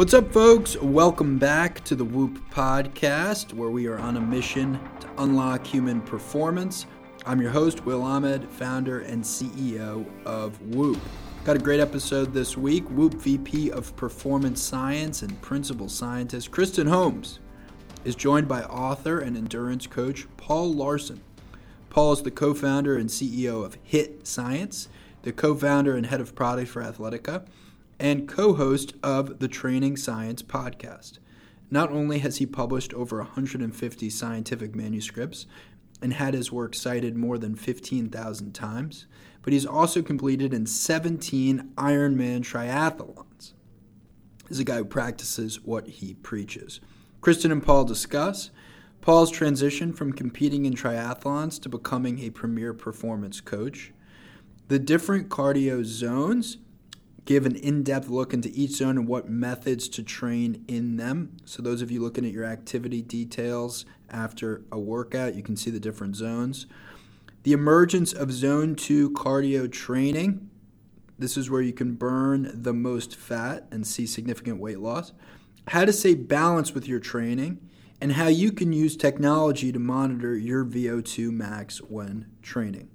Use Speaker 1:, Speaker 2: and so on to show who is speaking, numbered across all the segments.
Speaker 1: What's up, folks? Welcome back to the Whoop Podcast, where we are on a mission to unlock human performance. I'm your host, Will Ahmed, founder and CEO of Whoop. Got a great episode this week. Whoop VP of Performance Science and Principal Scientist Kristen Holmes is joined by author and endurance coach Paul Laursen. Paul is the co founder and CEO of HIIT Science, the co founder and head of product for Athletica, and co host of the Training Science podcast. Not only has he published over 150 scientific manuscripts and had his work cited more than 15,000 times, but he's also completed in 17 Ironman triathlons. He's a guy who practices what he preaches. Kristen and Paul discuss Paul's transition from competing in triathlons to becoming a premier performance coach, the different cardio zones give an in-depth look into each zone and what methods to train in them. So those of you looking at your activity details after a workout, you can see the different zones. The emergence of zone 2 cardio training. This is where you can burn the most fat and see significant weight loss. How to stay balanced with your training and how you can use technology to monitor your VO2 max when training.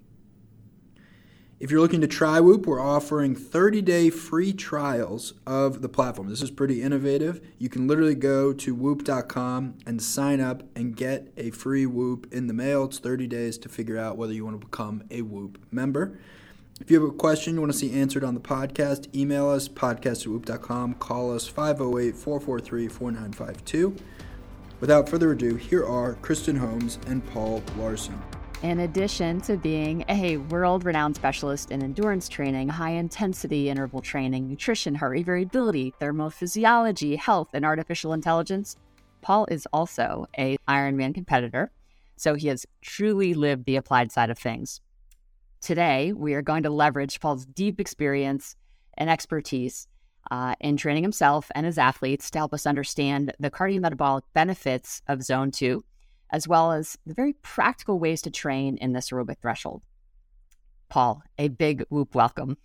Speaker 1: If you're looking to try Whoop, we're offering 30 day free trials of the platform. This is pretty innovative. You can literally go to whoop.com and sign up and get a free Whoop in the mail. It's 30 days to figure out whether you want to become a Whoop member. If you have a question you want to see answered on the podcast, email us podcast at whoop.com, call us 508 443 4952. Without further ado, here are Kristen Holmes and Paul Laursen.
Speaker 2: In addition to being a world renowned specialist in endurance training, high intensity interval training, nutrition, heart rate variability, thermophysiology, health, and artificial intelligence, Paul is also a Ironman competitor. So he has truly lived the applied side of things. Today, we are going to leverage Paul's deep experience and expertise uh, in training himself and his athletes to help us understand the cardiometabolic benefits of Zone 2, as well as the very practical ways to train in this aerobic threshold. Paul, a big whoop welcome.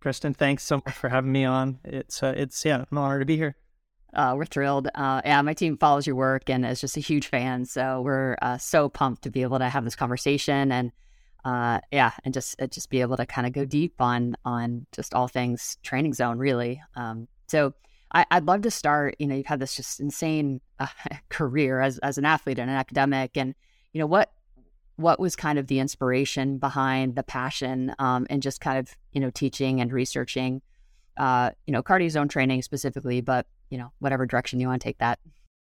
Speaker 3: Kristen, thanks so much for having me on. It's uh, it's yeah, an honor to be here.
Speaker 2: Uh, we're thrilled. Uh, yeah, my team follows your work and is just a huge fan. So we're uh, so pumped to be able to have this conversation and uh, yeah, and just uh, just be able to kind of go deep on on just all things training zone, really. Um, so I, would love to start. You know, you've had this just insane uh, career as as an athlete and an academic, and you know what what was kind of the inspiration behind the passion um, and just kind of you know teaching and researching, uh, you know, cardio zone training specifically, but you know whatever direction you want to take that.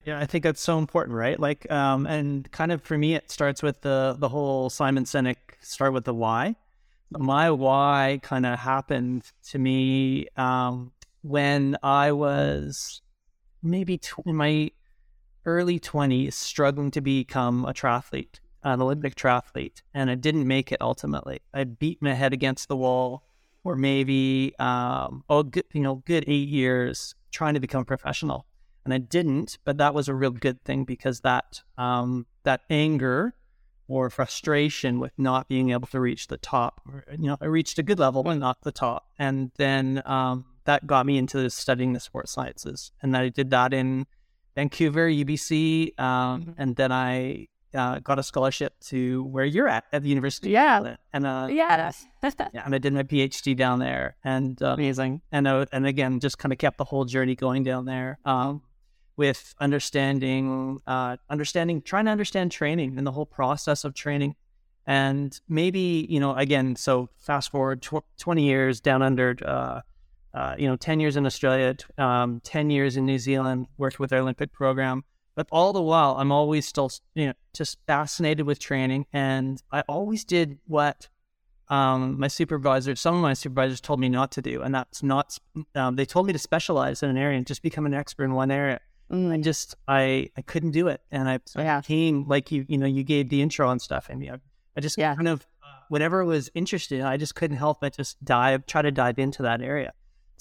Speaker 3: Yeah, I think that's so important, right? Like, um, and kind of for me, it starts with the the whole Simon Sinek start with the why. My why kind of happened to me um, when I was maybe tw- in my early twenties, struggling to become a triathlete, an Olympic triathlete, and I didn't make it. Ultimately, I beat my head against the wall, or maybe um, oh, good, you know, good eight years trying to become professional and I didn't. But that was a real good thing because that um, that anger or frustration with not being able to reach the top, you know, I reached a good level but not the top, and then um, that got me into studying the sports sciences, and I did that in Vancouver, UBC, um, mm-hmm. and then I uh, got a scholarship to where you're at at the university.
Speaker 2: Yeah,
Speaker 3: and
Speaker 2: uh, yeah,
Speaker 3: yeah, and I did my PhD down there, and
Speaker 2: uh, amazing,
Speaker 3: and uh, and again, just kind of kept the whole journey going down there. Um, with understanding, uh, understanding, trying to understand training and the whole process of training. And maybe, you know, again, so fast forward tw- 20 years down under, uh, uh, you know, 10 years in Australia, um, 10 years in New Zealand, worked with their Olympic program. But all the while, I'm always still, you know, just fascinated with training. And I always did what um, my supervisors, some of my supervisors told me not to do. And that's not, um, they told me to specialize in an area and just become an expert in one area. Mm. I just I I couldn't do it, and I yeah. came like you you know you gave the intro and stuff, and I, I just yeah. kind of whenever whatever was interested, I just couldn't help but just dive try to dive into that area.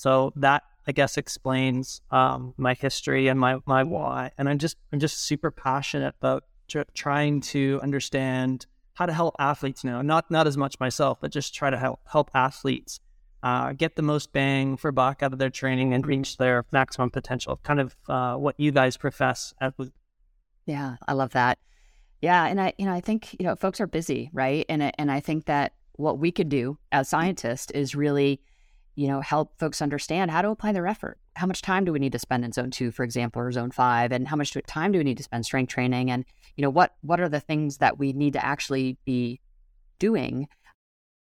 Speaker 3: So that I guess explains um, my history and my my why, and I'm just I'm just super passionate about tr- trying to understand how to help athletes now. Not not as much myself, but just try to help help athletes uh, get the most bang for buck out of their training and reach their maximum potential. Kind of uh, what you guys profess at.
Speaker 2: Yeah, I love that. Yeah, and I, you know, I think you know, folks are busy, right? And and I think that what we could do as scientists is really, you know, help folks understand how to apply their effort. How much time do we need to spend in zone two, for example, or zone five, and how much time do we need to spend strength training? And you know, what what are the things that we need to actually be doing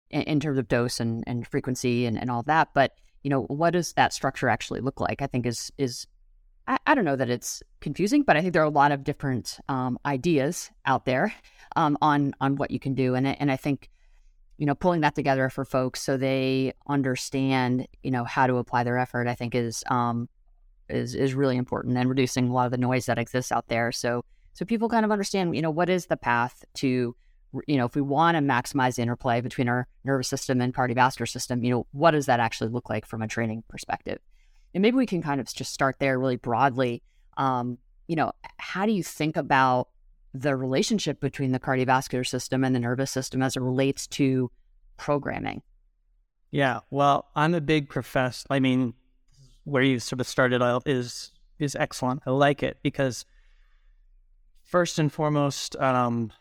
Speaker 2: in, in terms of dose and, and frequency and, and all that? But you know, what does that structure actually look like? I think is is I, I don't know that it's confusing, but I think there are a lot of different um, ideas out there um, on on what you can do, and and I think you know pulling that together for folks so they understand you know how to apply their effort, I think is um, is is really important, and reducing a lot of the noise that exists out there. So so people kind of understand you know what is the path to you know if we want to maximize the interplay between our nervous system and cardiovascular system, you know what does that actually look like from a training perspective? and maybe we can kind of just start there really broadly. Um, you know, how do you think about the relationship between the cardiovascular system and the nervous system as it relates to programming?
Speaker 3: Yeah, well, I'm a big professor. I mean, where you sort of started out is is excellent. I like it because first and foremost, um,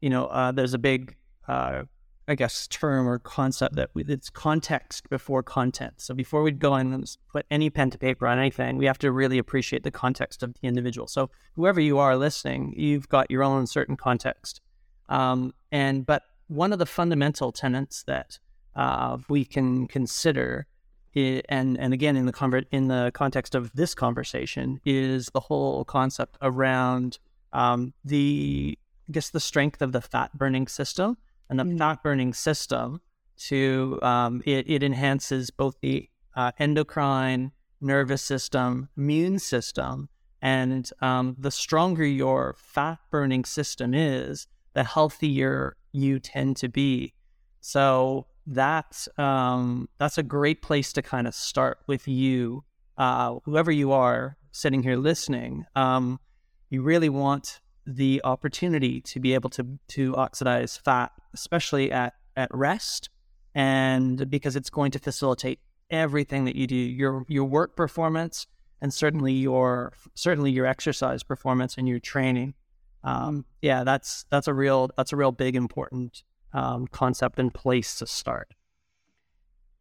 Speaker 3: you know, uh, there's a big uh, I guess, term or concept that it's context before content. So before we go and put any pen to paper on anything, we have to really appreciate the context of the individual. So whoever you are listening, you've got your own certain context. Um, and but one of the fundamental tenets that uh, we can consider, and and again in the in the context of this conversation, is the whole concept around um, the I guess the strength of the fat burning system and the fat burning system to um, it, it enhances both the uh, endocrine nervous system immune system and um, the stronger your fat burning system is the healthier you tend to be. So that's um, that's a great place to kind of start with you uh, whoever you are sitting here listening. Um, you really want the opportunity to be able to to oxidize fat, especially at at rest, and because it's going to facilitate everything that you do, your your work performance, and certainly your certainly your exercise performance and your training. Um, yeah, that's that's a real that's a real big important um, concept and place to start.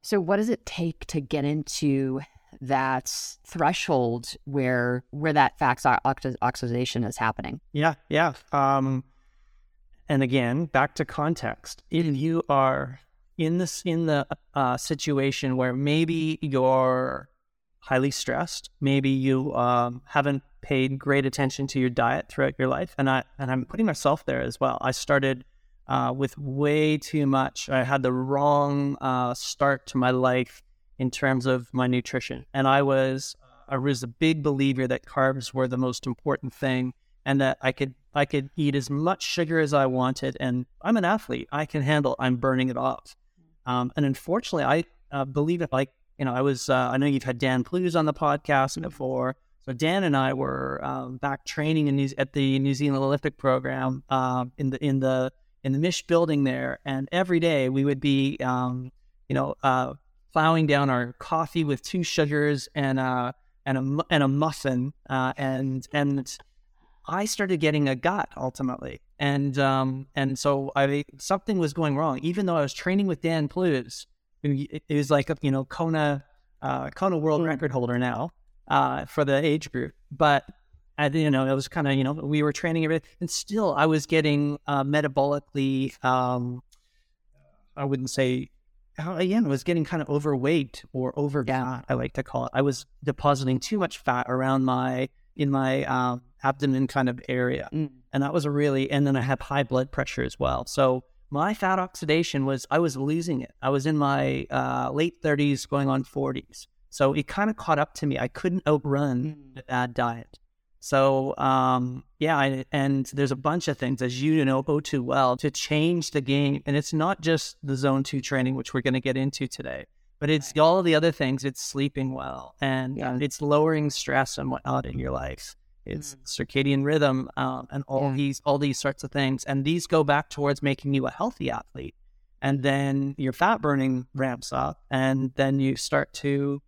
Speaker 2: So, what does it take to get into that threshold where where that fat oxidation is happening.
Speaker 3: Yeah, yeah. Um, and again, back to context. If you are in this in the uh, situation where maybe you're highly stressed, maybe you um, haven't paid great attention to your diet throughout your life, and I and I'm putting myself there as well. I started uh, with way too much. I had the wrong uh, start to my life in terms of my nutrition. And I was I was a big believer that carbs were the most important thing and that I could I could eat as much sugar as I wanted and I'm an athlete. I can handle I'm burning it off. Um, and unfortunately I uh, believe it like you know I was uh, I know you've had Dan Plews on the podcast before. So Dan and I were um, back training in New- at the New Zealand Olympic program uh, in the in the in the Mish building there, and every day we would be um, you know uh, plowing down our coffee with two sugars and a and a and a muffin, uh, and and I started getting a gut ultimately, and um and so I something was going wrong. Even though I was training with Dan Plews, it was like a, you know Kona uh, Kona world mm. record holder now uh, for the age group, but. I, you know, it was kind of, you know, we were training everything, and still I was getting uh, metabolically, um, I wouldn't say again was getting kind of overweight or over fat. I like to call it. I was depositing too much fat around my in my um, abdomen kind of area, mm. and that was a really. And then I had high blood pressure as well. So my fat oxidation was I was losing it. I was in my uh, late thirties, going on forties. So it kind of caught up to me. I couldn't outrun mm. the bad diet. So um, yeah, I, and there's a bunch of things as you know oh too well to change the game, and it's not just the zone two training, which we're going to get into today, but it's all the other things. It's sleeping well, and yeah. it's lowering stress and whatnot in your life. It's mm. circadian rhythm um, and all yeah. these all these sorts of things, and these go back towards making you a healthy athlete. and then your fat burning ramps up, and then you start to,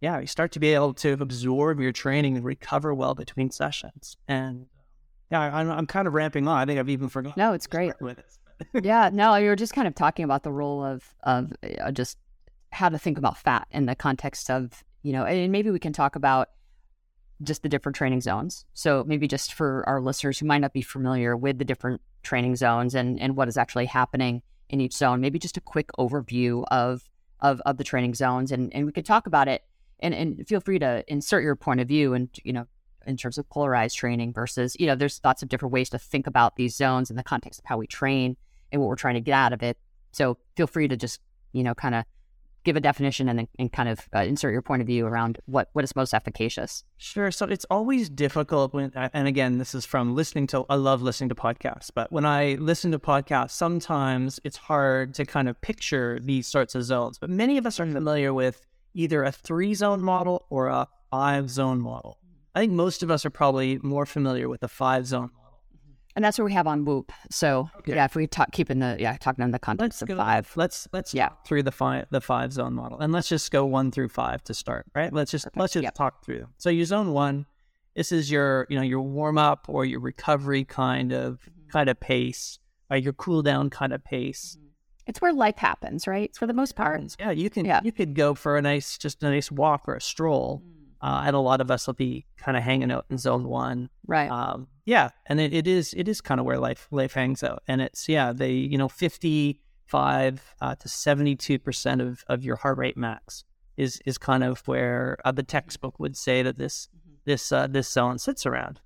Speaker 3: yeah, you start to be able to absorb your training and recover well between sessions. And yeah, I'm, I'm kind of ramping on. I think I've even forgotten.
Speaker 2: No, it's great. yeah, no, you were just kind of talking about the role of of uh, just how to think about fat in the context of you know, and maybe we can talk about just the different training zones. So maybe just for our listeners who might not be familiar with the different training zones and and what is actually happening in each zone, maybe just a quick overview of of of the training zones, and and we could talk about it. And and feel free to insert your point of view, and you know, in terms of polarized training versus you know, there's lots of different ways to think about these zones in the context of how we train and what we're trying to get out of it. So feel free to just you know, kind of give a definition and, and kind of uh, insert your point of view around what, what is most efficacious.
Speaker 3: Sure. So it's always difficult when, and again, this is from listening to, I love listening to podcasts, but when I listen to podcasts, sometimes it's hard to kind of picture these sorts of zones. But many of us are familiar with either a three zone model or a five zone model. I think most of us are probably more familiar with the five zone model.
Speaker 2: And that's what we have on Whoop. So okay. yeah, if we talk, keep in the yeah, talking in the context let's of
Speaker 3: go,
Speaker 2: five.
Speaker 3: Let's let's yeah through the five the five zone model, and let's just go one through five to start. Right. Let's just Perfect. let's just yep. talk through them. So your zone one, this is your you know your warm up or your recovery kind of mm-hmm. kind of pace, or your cool down kind of pace. Mm-hmm.
Speaker 2: It's where life happens, right? For the most part.
Speaker 3: Yeah, you can yeah. you could go for a nice just a nice walk or a stroll. Mm uh, and a lot of us will be kind of hanging out in zone one.
Speaker 2: Right.
Speaker 3: Um, yeah. And it, it is, it is kind of where life, life hangs out. And it's, yeah, they, you know, 55 uh, to 72% of, of your heart rate max is, is kind of where uh, the textbook would say that this, mm-hmm. this, uh, this zone sits around.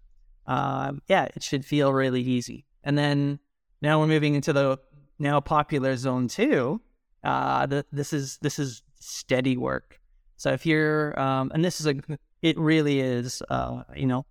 Speaker 3: Um, yeah, it should feel really easy. And then now we're moving into the now popular zone two. Uh, the, this is, this is steady work. So if you're, um, and this is a, it really is, uh, you know,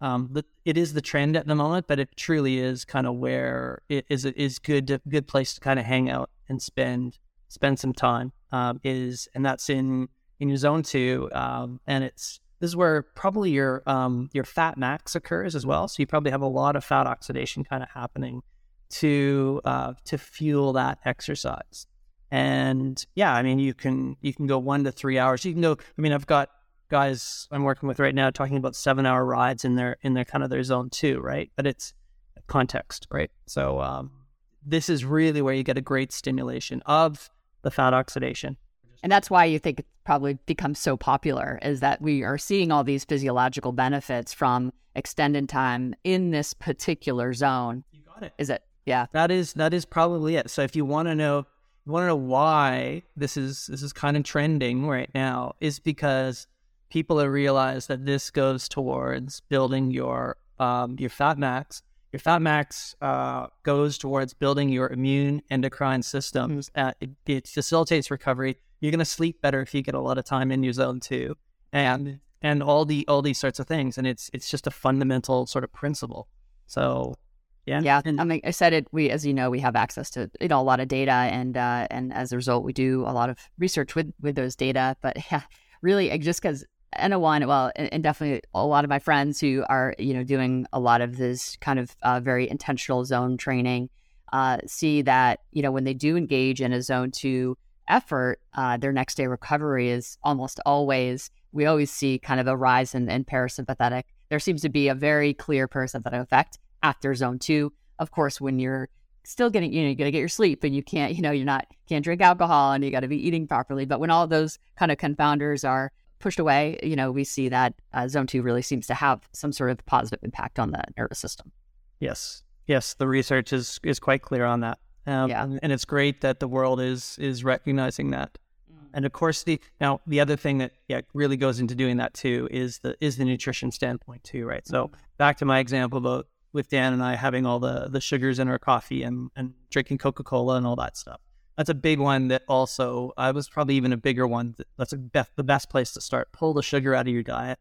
Speaker 3: um, the, it is the trend at the moment, but it truly is kind of where it is is good to, good place to kind of hang out and spend spend some time. Um, is and that's in in your zone two, um, and it's this is where probably your um, your fat max occurs as well. So you probably have a lot of fat oxidation kind of happening to uh, to fuel that exercise. And yeah, I mean, you can you can go one to three hours. You can go. I mean, I've got guys I'm working with right now talking about seven hour rides in their in their kind of their zone two, right? But it's context, right? So um, this is really where you get a great stimulation of the fat oxidation.
Speaker 2: And that's why you think it's probably become so popular is that we are seeing all these physiological benefits from extended time in this particular zone.
Speaker 3: You got it.
Speaker 2: Is it? Yeah.
Speaker 3: That is that is probably it. So if you want to know you want to know why this is this is kind of trending right now is because people have realized that this goes towards building your um, your fat max. Your fat max uh, goes towards building your immune endocrine systems. Uh, it, it, facilitates recovery. You're going to sleep better if you get a lot of time in your zone two, and and all the all these sorts of things. And it's it's just a fundamental sort of principle. So yeah.
Speaker 2: Yeah. And I mean, I said it, we, as you know, we have access to, you know, a lot of data and, uh, and as a result, we do a lot of research with, with those data. But yeah, really just because NO1, well, and, and, definitely a lot of my friends who are, you know, doing a lot of this kind of uh, very intentional zone training, uh, see that, you know, when they do engage in a zone two effort, uh, their next day recovery is almost always, we always see kind of a rise in, in parasympathetic. There seems to be a very clear parasympathetic effect after zone two. Of course, when you're still getting, you know, you got to get your sleep and you can't, you know, you're not, can't drink alcohol and you got to be eating properly. But when all those kind of confounders are pushed away, you know, we see that uh, zone two really seems to have some sort of positive impact on the nervous system.
Speaker 3: Yes. Yes. The research is, is quite clear on that. Um, yeah. And, and it's great that the world is, is recognizing that. Mm. And of course, the now the other thing that yeah really goes into doing that too is the is the nutrition standpoint too, right? So mm-hmm. back to my example about with Dan and I having all the the sugars in our coffee and and drinking Coca Cola and all that stuff. That's a big one. That also I was probably even a bigger one. That's a best, the best place to start. Pull the sugar out of your diet.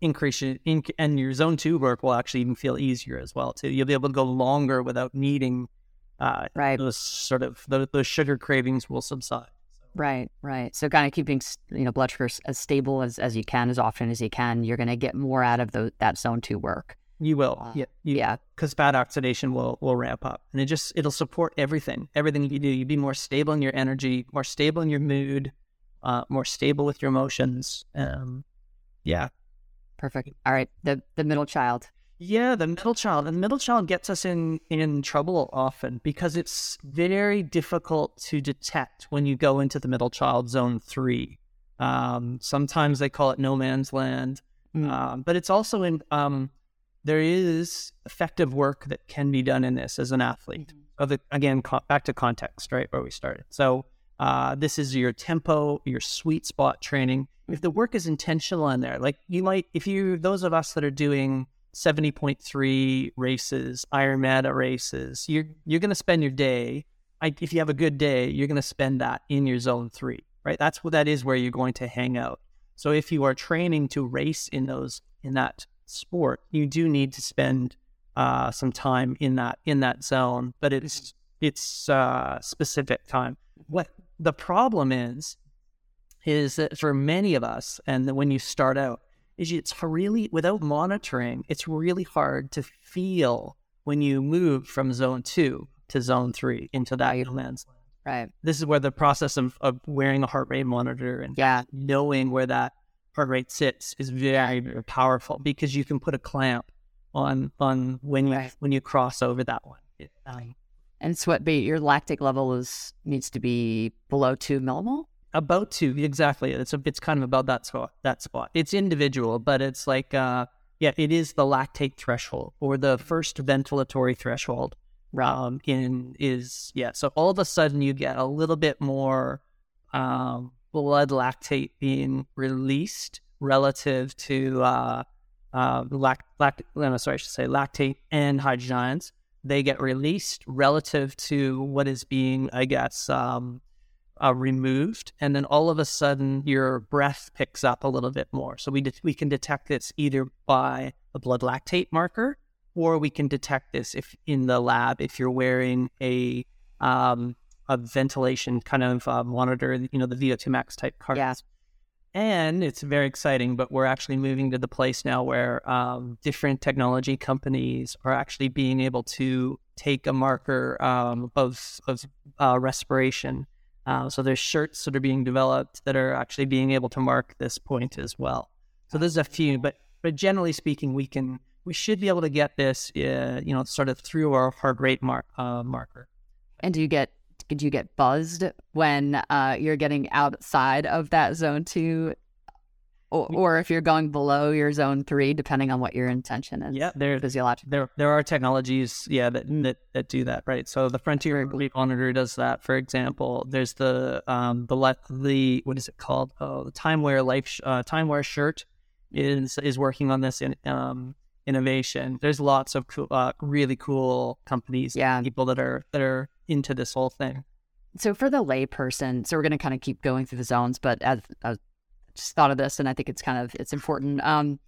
Speaker 3: Increase your, in, and your zone two work will actually even feel easier as well too. You'll be able to go longer without needing uh,
Speaker 2: right.
Speaker 3: those sort of those, those sugar cravings will subside.
Speaker 2: Right, right. So kind of keeping you know blood sugar as stable as, as you can, as often as you can, you're going to get more out of the, that zone two work.
Speaker 3: You will.
Speaker 2: Uh,
Speaker 3: yeah. You,
Speaker 2: yeah.
Speaker 3: Because fat oxidation will will ramp up, and it just it'll support everything. Everything you do, you be more stable in your energy, more stable in your mood, uh, more stable with your emotions. Um, yeah.
Speaker 2: Perfect. All right. The the middle child.
Speaker 3: Yeah, the middle child. And the middle child gets us in in trouble often because it's very difficult to detect when you go into the middle child zone three. Um, sometimes they call it no man's land,
Speaker 2: Mm.
Speaker 3: um, but it's also in. Um, there is effective work that can be done in this as an athlete. So the, again, co- back to context, right where we started. So uh, this is your tempo, your sweet spot training. If the work is intentional in there, like you might, if you those of us that are doing 70.3 races, Ironman races, you're you're going to spend your day. I, if you have a good day, you're going to spend that in your zone three, right? That's what that is where you're going to hang out. So if you are training to race in those in that sport, you do need to spend uh, some time in that in that zone, but it's it's uh, specific time. What the problem is is that for many of us, and when you start out, is it's really without monitoring, it's really hard to feel when you move from zone two to zone three into that no man's land.
Speaker 2: Right.
Speaker 3: This is where the process of, of wearing a heart rate monitor and
Speaker 2: Yeah.
Speaker 3: knowing where that heart rate sits is very, very powerful because you can put a clamp on on when you
Speaker 2: Right.
Speaker 3: when you cross over that one. It, um,
Speaker 2: And sweat be your lactic level is needs to be below two millimole.
Speaker 3: about two, exactly. It's a, it's kind of about that spot. That spot. It's individual, but it's like uh, yeah, it is the lactate threshold or the first ventilatory threshold. Um, in is yeah. So all of a sudden you get a little bit more um, blood lactate being released relative to uh, uh, lact, lact, no, sorry, I should say lactate and hydrogen ions. They get released relative to what is being, I guess, um, uh, removed, and then all of a sudden your breath picks up a little bit more. So we de- we can detect this either by a blood lactate marker, or we can detect this if in the lab if you're wearing a um, a ventilation kind of uh, monitor, you know, the VO2 max type cards.
Speaker 2: Yeah.
Speaker 3: And it's very exciting, but we're actually moving to the place now where um, different technology companies are actually being able to take a marker um, of of uh, respiration. Uh, so there's shirts that are being developed that are actually being able to mark this point as well. So there's a few, but but generally speaking, we can we should be able to get this, uh, you know, sort of through our heart rate mark uh, marker.
Speaker 2: And do you get do you get buzzed when uh, you're getting outside of that zone two, or, or if you're going below your zone three, depending on what your intention is?
Speaker 3: Yeah, there
Speaker 2: physiological.
Speaker 3: there there are technologies, yeah, that that, that do that, right? So the Frontier Heart Monitor does that, for example. There's the um the the what is it called? Oh, the TimeWear Life sh- uh, shirt is is working on this in um innovation. There's lots of cool, uh, really cool companies,
Speaker 2: Yeah.
Speaker 3: people that are that are into this whole thing.
Speaker 2: So for the layperson, so we're going to kind of keep going through the zones, but as I just thought of this, and I think it's kind of it's important. Um,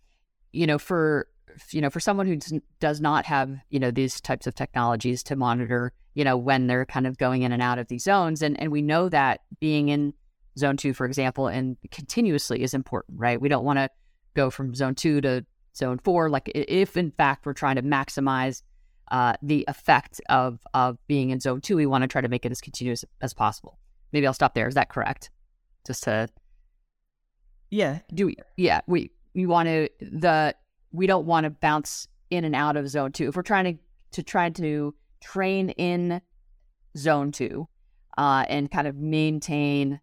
Speaker 2: you know, for you know, for someone who does- not have you know these types of technologies to monitor, you know, when they're kind of going in and out of these zones, and and we know that being in zone two, for example, and continuously is important, right? We don't want to go from zone two to zone four. Like if in fact we're trying to maximize uh, the effect of of being in zone two, we want to try to make it as continuous as possible. Maybe I'll stop there. Is that correct? Just to
Speaker 3: Yeah,
Speaker 2: do we, yeah, we we want to the we don't want to bounce in and out of zone two. If we're trying to to try to train in zone two uh, and kind of maintain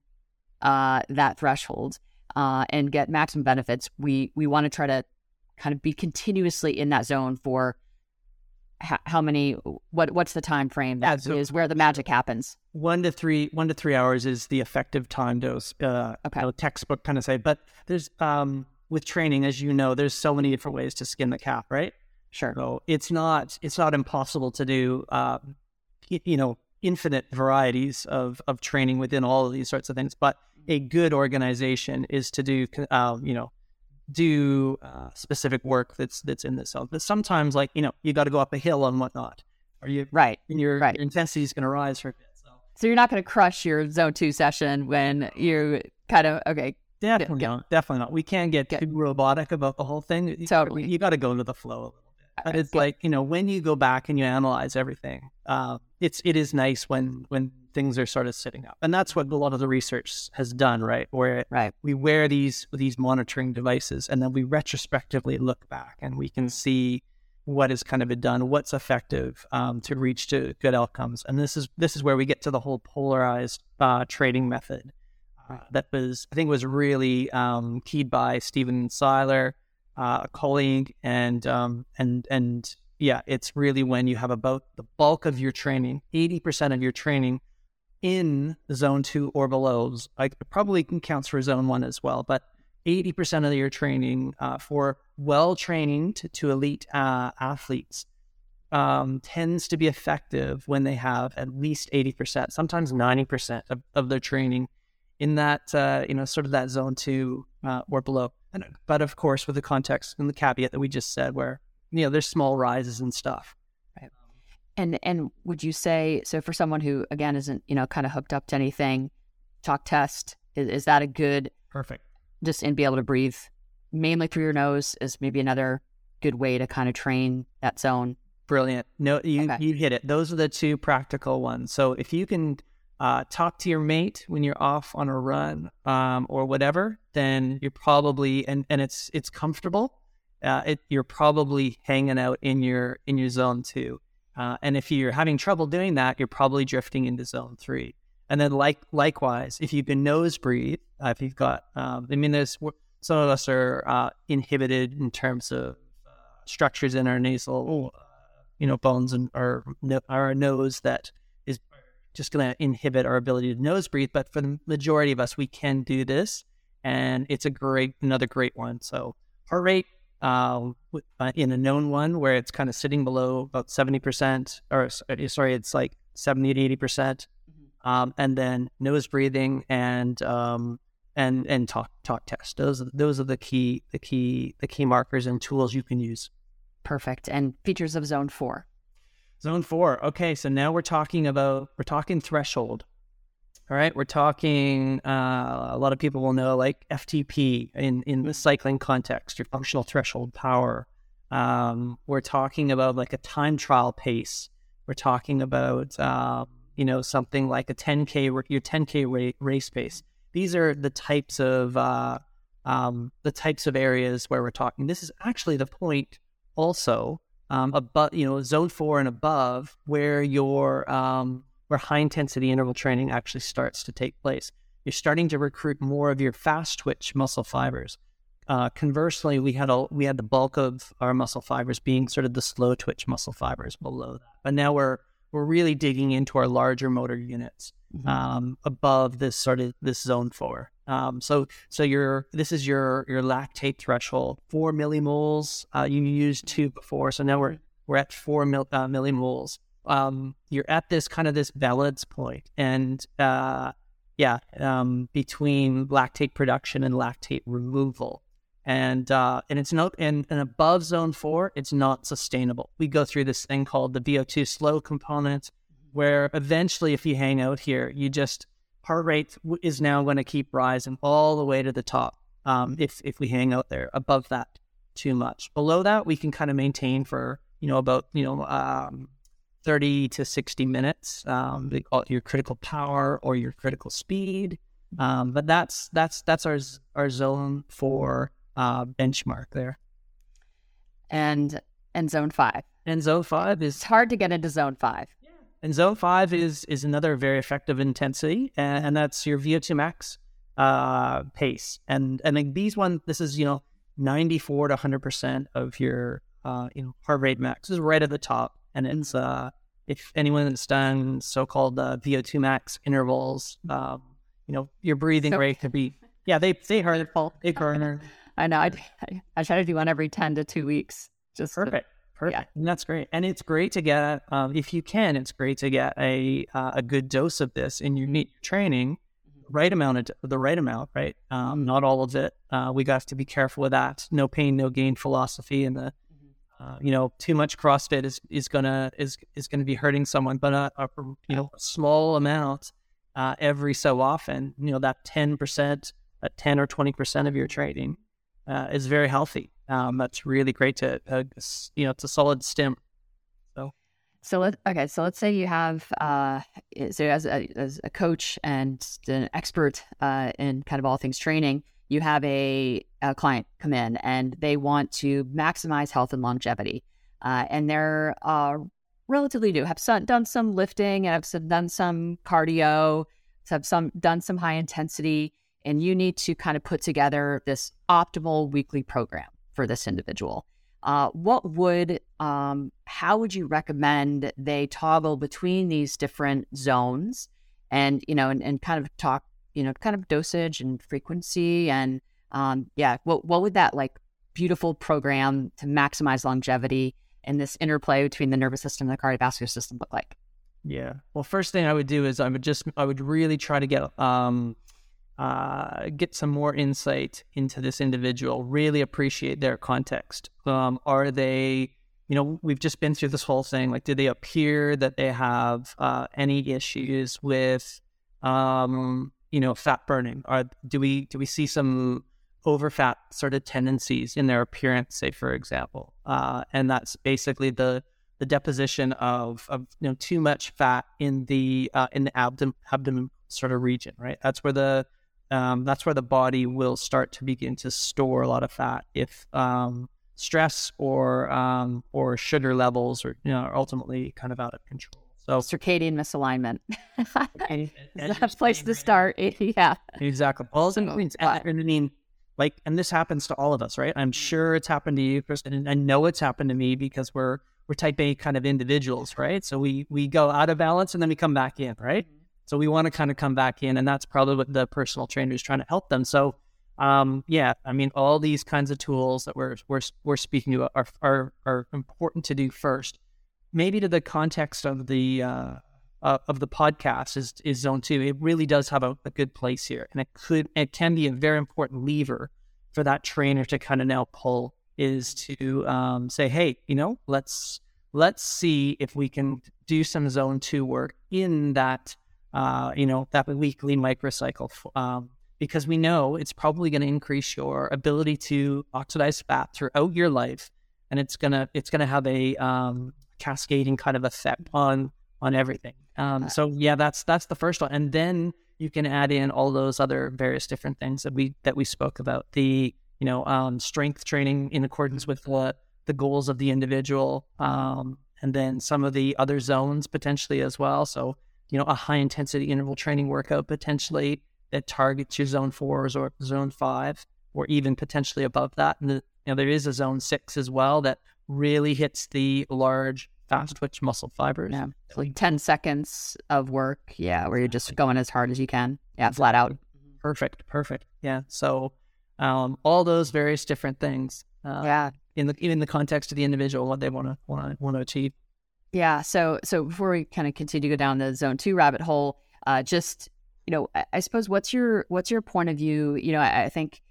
Speaker 2: uh, that threshold uh, and get maximum benefits, we we want to try to kind of be continuously in that zone for how, how many what what's the time frame
Speaker 3: Yeah, so-
Speaker 2: is where the magic happens?
Speaker 3: One to three one to three hours is the effective time dose uh
Speaker 2: Okay.
Speaker 3: you know, textbook kind of say. But there's um with training as you know there's so many different ways to skin the cat right?
Speaker 2: Sure.
Speaker 3: So it's not it's not impossible to do um y- you know infinite varieties of of training within all of these sorts of things. But a good organization is to do um you know do uh, specific work that's that's in this zone but sometimes like you know you got to go up a hill and whatnot or you
Speaker 2: right
Speaker 3: and your,
Speaker 2: Right.
Speaker 3: your intensity is going to rise for a bit so
Speaker 2: so you're not going to crush your zone two session when you kind of okay
Speaker 3: Definitely
Speaker 2: get-
Speaker 3: not. Definitely not. We can't get
Speaker 2: get-
Speaker 3: too robotic about the whole thing. You-
Speaker 2: Totally.
Speaker 3: You, got to go into the flow a little bit. But it's like you know when you go back and you analyze everything, uh, it's it is nice when when things are sort of sitting up, and that's what a lot of the research has done, right? Where
Speaker 2: right.
Speaker 3: we wear these these monitoring devices, and then we retrospectively look back and we can see what has kind of been done, what's effective um, to reach to good outcomes, and this is this is where we get to the whole polarized uh, training method uh, that was I think was really um, keyed by Stephen Seiler uh, a colleague, and um, and and yeah, it's really when you have about the bulk of your training, eighty percent of your training in zone two or below. I probably can counts for zone one as well, but eighty percent of your training uh, for well trained to, to elite uh, athletes um, tends to be effective when they have at least eighty percent, sometimes ninety percent of, of their training in that uh, you know sort of that zone two uh, or below. But of course, with the context and the caveat that we just said, where you know there's small rises and stuff.
Speaker 2: Right. And and would you say so for someone who again isn't you know kind of hooked up to anything, talk test is, is that a good
Speaker 3: perfect
Speaker 2: just and be able to breathe mainly through your nose is maybe another good way to kind of train that zone.
Speaker 3: Brilliant. No, you okay. you hit it. Those are the two practical ones. So if you can uh, talk to your mate when you're off on a run um, or whatever, then you're probably and, and it's it's comfortable. Uh, it, you're probably hanging out in your in your zone two. Uh, and if you're having trouble doing that, you're probably drifting into zone three. And then like likewise, if you can nose breathe, uh, if you've got, um, I mean, there's some of us are uh, inhibited in terms of uh, structures in our nasal, you know, bones and our our nose that is just going to inhibit our ability to nose breathe. But for the majority of us, we can do this, and it's a great, another great one. So heart rate uh, in a known one where it's kind of sitting below about seventy percent, or uh, sorry, it's like seventy to eighty percent, mm-hmm. um, and then nose breathing and um, and and talk talk test. Those those are the key the key the key markers and tools you can use.
Speaker 2: Perfect. And features of zone four.
Speaker 3: Zone four. Okay, so now we're talking about we're talking threshold. All right, we're talking. Uh, a lot of people will know like FTP in in the cycling context, your functional threshold power. Um, we're talking about like a time trial pace. We're talking about uh, you know something like a 10k your 10k race pace. These are the types of uh, um, the types of areas where we're talking. This is actually the point also um, above, you know, zone four and above, where your um, where high intensity interval training actually starts to take place. You're starting to recruit more of your fast twitch muscle fibers. Uh, conversely, we had a we had the bulk of our muscle fibers being sort of the slow twitch muscle fibers below that. But now we're we're really digging into our larger motor units mm-hmm. um, above this sort of this zone four. Um, so so your this is your your lactate threshold, four millimoles. Uh, you used two before, so now we're we're at four mil, uh, millimoles. Um, you're at this kind of this balance point, and uh, yeah, um, between lactate production and lactate removal, and uh, and it's not and, and above zone four, it's not sustainable. We go through this thing called the VO2 slow component, where eventually, if you hang out here, you just heart rate is now going to keep rising all the way to the top. Um, if if we hang out there above that too much, below that we can kind of maintain for you know about you know um, thirty to sixty minutes. Um, your critical power or your critical speed. Um, but that's that's that's our our zone four uh, benchmark there.
Speaker 2: And and zone five.
Speaker 3: And zone five is
Speaker 2: it's hard to get into zone five. Yeah.
Speaker 3: And zone five is is another very effective intensity, and, and that's your VO2 max uh, pace. And and like these one, this is you know ninety four to hundred percent of your uh, you know heart rate max is right at the top, and it's uh, if anyone has done so called uh, VO2 max intervals, um, you know your breathing so, rate could be yeah they they hurt they hurt.
Speaker 2: I know I, I try to do one every ten to two weeks. Just
Speaker 3: perfect. To, Perfect. Yeah. And that's great. And it's great to get, um, if you can, it's great to get a uh, a good dose of this in your meet training, mm-hmm. right amount of the right amount, right? Um, not all of it. Uh, we got to be careful with that. No pain, no gain philosophy, and the mm-hmm. Uh, you know too much CrossFit is is gonna is is gonna be hurting someone, but a, a you know a small amount uh, every so often, you know that ten percent, that ten or twenty percent of your training uh, is very healthy um, that's really great to uh, you know it's a solid stim. So
Speaker 2: so let okay. So let's say you have uh, so as a, as a coach and an expert uh, in kind of all things training, you have a, a client come in and they want to maximize health and longevity, uh, and they're uh, relatively new, have some, done some lifting and have some, done some cardio, have some done some high intensity, and you need to kind of put together this optimal weekly program for this individual. Uh, what would um, how would you recommend they toggle between these different zones and you know and, and kind of talk you know kind of dosage and frequency and um, yeah what what would that like beautiful program to maximize longevity and this interplay between the nervous system and the cardiovascular system look like
Speaker 3: yeah well first thing i would do is i would just i would really try to get um uh, get some more insight into this individual, really appreciate their context. Um, are they, you know, we've just been through this whole thing. Like, do they appear that they have uh, any issues with, um, you know, fat burning? Or do we do we see some overfat sort of tendencies in their appearance, say, for example? Uh, and that's basically the the deposition of, of you know too much fat in the uh, in the abdomen abdomen sort of region, right? That's where the um, that's where the body will start to begin to store a lot of fat if um, stress or um, or sugar levels are you know are ultimately kind of out of control.
Speaker 2: So circadian misalignment. That's a place to start. yeah,
Speaker 3: exactly. All so, means, I mean, like, and this happens to all of us, right? I'm sure it's happened to you, Kristen, and I know it's happened to me because we're we're type A kind of individuals, right? So we we go out of balance and then we come back in, right? Mm-hmm. So we want to kind of come back in, and that's probably what the personal trainer is trying to help them. So, um, yeah, I mean, all these kinds of tools that we're we're we're speaking about are are, are important to do first. Maybe to the context of the uh, uh, of the podcast is is zone two. It really does have a, a good place here, and it could it can be a very important lever for that trainer to kind of now pull is to um, say, hey, you know, let's let's see if we can do some zone two work in that uh, you know, that weekly microcycle, um, because we know it's probably going to increase your ability to oxidize fat throughout your life, and it's gonna it's gonna have a um, cascading kind of effect on on everything. Um, so yeah, that's that's the first one, and then you can add in all those other various different things that we that we spoke about. The you know um, strength training in accordance with what the goals of the individual, um, and then some of the other zones potentially as well. So you know, a high intensity interval training workout potentially that targets your zone fours or zone five, or even potentially above that. And the, you know, there is a zone six as well that really hits the large fast twitch muscle fibers.
Speaker 2: Yeah. like 10 seconds of work. Yeah. Where you're just going as hard as you can. Yeah. Flat out.
Speaker 3: Perfect. Perfect. Yeah. So, um, all those various different things.
Speaker 2: Uh, yeah.
Speaker 3: In the, in the context of the individual, what they want to, want to, want to achieve.
Speaker 2: Yeah. So so before we kind of continue to go down the zone two rabbit hole, uh, just you know, I, I, suppose what's your what's your point of view? You know, I, I think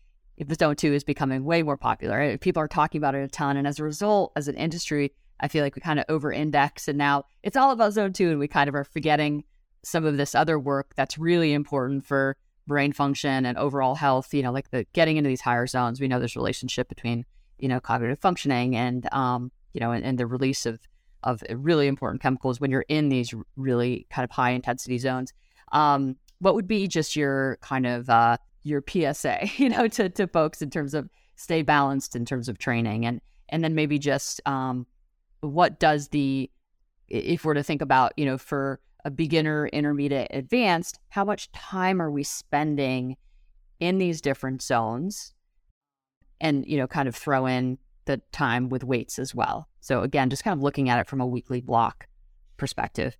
Speaker 2: zone two is becoming way more popular, people are talking about it a ton, and as a result, as an industry, I feel like we kind of over index, and now it's all about zone two, and we kind of are forgetting some of this other work that's really important for brain function and overall health. You know, like the getting into these higher zones. We know there's a relationship between you know cognitive functioning and um, you know and, and the release of of really important chemicals when you're in these really kind of high intensity zones. Um, what would be just your kind of uh, your PSA, you know, to, to folks in terms of stay balanced in terms of training and and then maybe just um, what does the if we're to think about you know for a beginner, intermediate, advanced, how much time are we spending in these different zones? And you know, kind of throw in the time with weights as well. So again, just kind of looking at it from a weekly block perspective.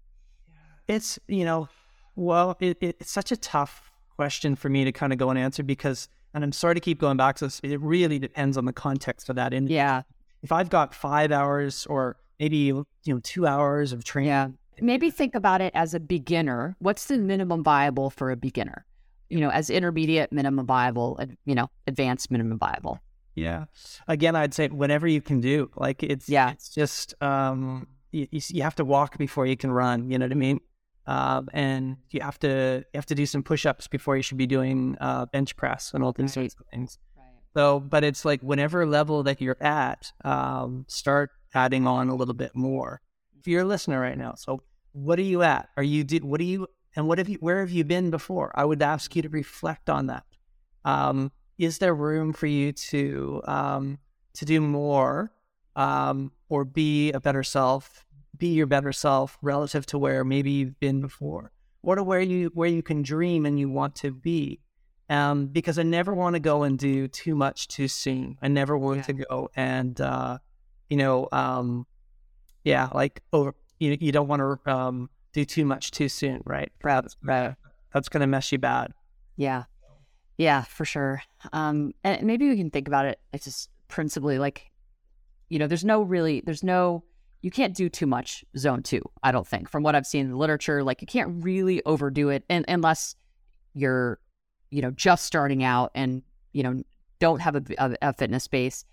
Speaker 3: It's, you know, well, it, it, it's such a tough question for me to kind of go and answer because, and I'm sorry to keep going back to this, it really depends on the context of that. And
Speaker 2: yeah,
Speaker 3: if I've got five hours or maybe, you know, two hours of training. Yeah.
Speaker 2: Maybe think about it as a beginner. What's the minimum viable for a beginner? You know, as intermediate, minimum viable, you know, advanced, minimum viable.
Speaker 3: Yeah. Again, I'd say whatever you can do. Like it's yeah, it's just um you, you have to walk before you can run. You know what I mean? Um, and you have to you have to do some push-ups before you should be doing uh, bench press and all these right. sorts of things. Right. So, but it's like whenever level that you're at, um, start adding on a little bit more. If you're a listener right now, so what are you at? Are you did what are you and what have you where have you been before? I would ask you to reflect on that. Um, is there room for you to um, to do more um, or be a better self, be your better self relative to where maybe you've been before, or to where you where you can dream and you want to be? Um, because I never want to go and do too much too soon. I never want yeah. to go and uh, you know, um, yeah, like over. You you don't want to um, do too much too soon, right? That's, that's going to mess you bad.
Speaker 2: Yeah, yeah, for sure. Um, and maybe we can think about it. It's just principally like, you know, there's no really, there's no, you can't do too much zone two. I don't think, from what I've seen in the literature, like you can't really overdo it, and unless you're, you know, just starting out and you know don't have a, a, a fitness base,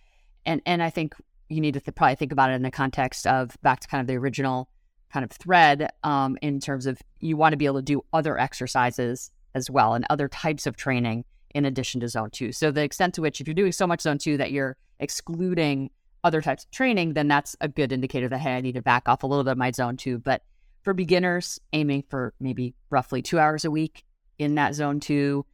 Speaker 2: and and I think you need to th- probably think about it in the context of back to kind of the original kind of thread um, in terms of you want to be able to do other exercises as well and other types of training in addition to zone two. So the extent to which if you're doing so much zone two that you're excluding other types of training, then that's a good indicator that hey, I need to back off a little bit of my zone two. But for beginners, aiming for maybe roughly two hours a week in that zone two,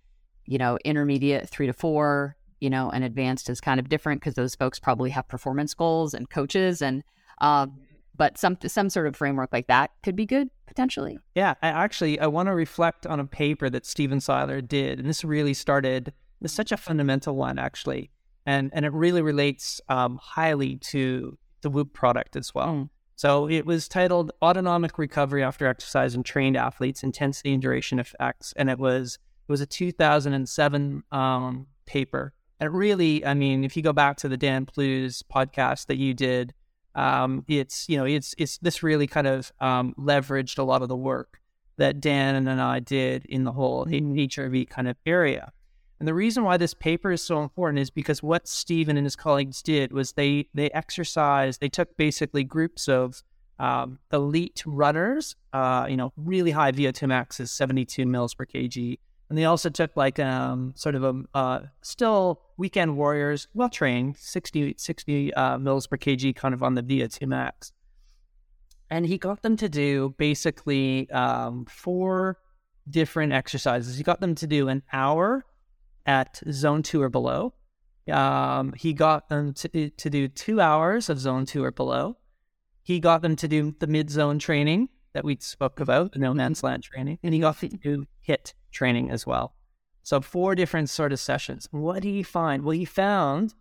Speaker 2: you know, intermediate three to four, you know, and advanced is kind of different because those folks probably have performance goals and coaches and um, but some some sort of framework like that could be good potentially.
Speaker 3: Yeah, I actually I want to reflect on a paper that Stephen Seiler did, and this really started. It's such a fundamental one actually, and and it really relates um, highly to the Whoop product as well. Mm. So it was titled "Autonomic Recovery After Exercise in Trained Athletes: Intensity and Duration Effects," and it was it was a 2007 um, paper and really, I mean, if you go back to the Dan Plews podcast that you did, um, it's you know, it's it's this really kind of um, leveraged a lot of the work that Dan and I did in the whole HRV kind of area. And the reason why this paper is so important is because what Stephen and his colleagues did was they they exercised, they took basically groups of um, elite runners, uh, you know, really high VO2 max is 72 mils per kg, and they also took like um, sort of a uh, still weekend warriors, well trained, 60, 60 uh, mils per kg, kind of on the VO2 max. And he got them to do basically um, four different exercises. He got them to do an hour at zone two or below. Um, he got them to, to do two hours of zone two or below. He got them to do the mid zone training that we spoke about, the no man's land training, and he got them to do HIT training as well. So four different sort of sessions. What did he find? Well, he found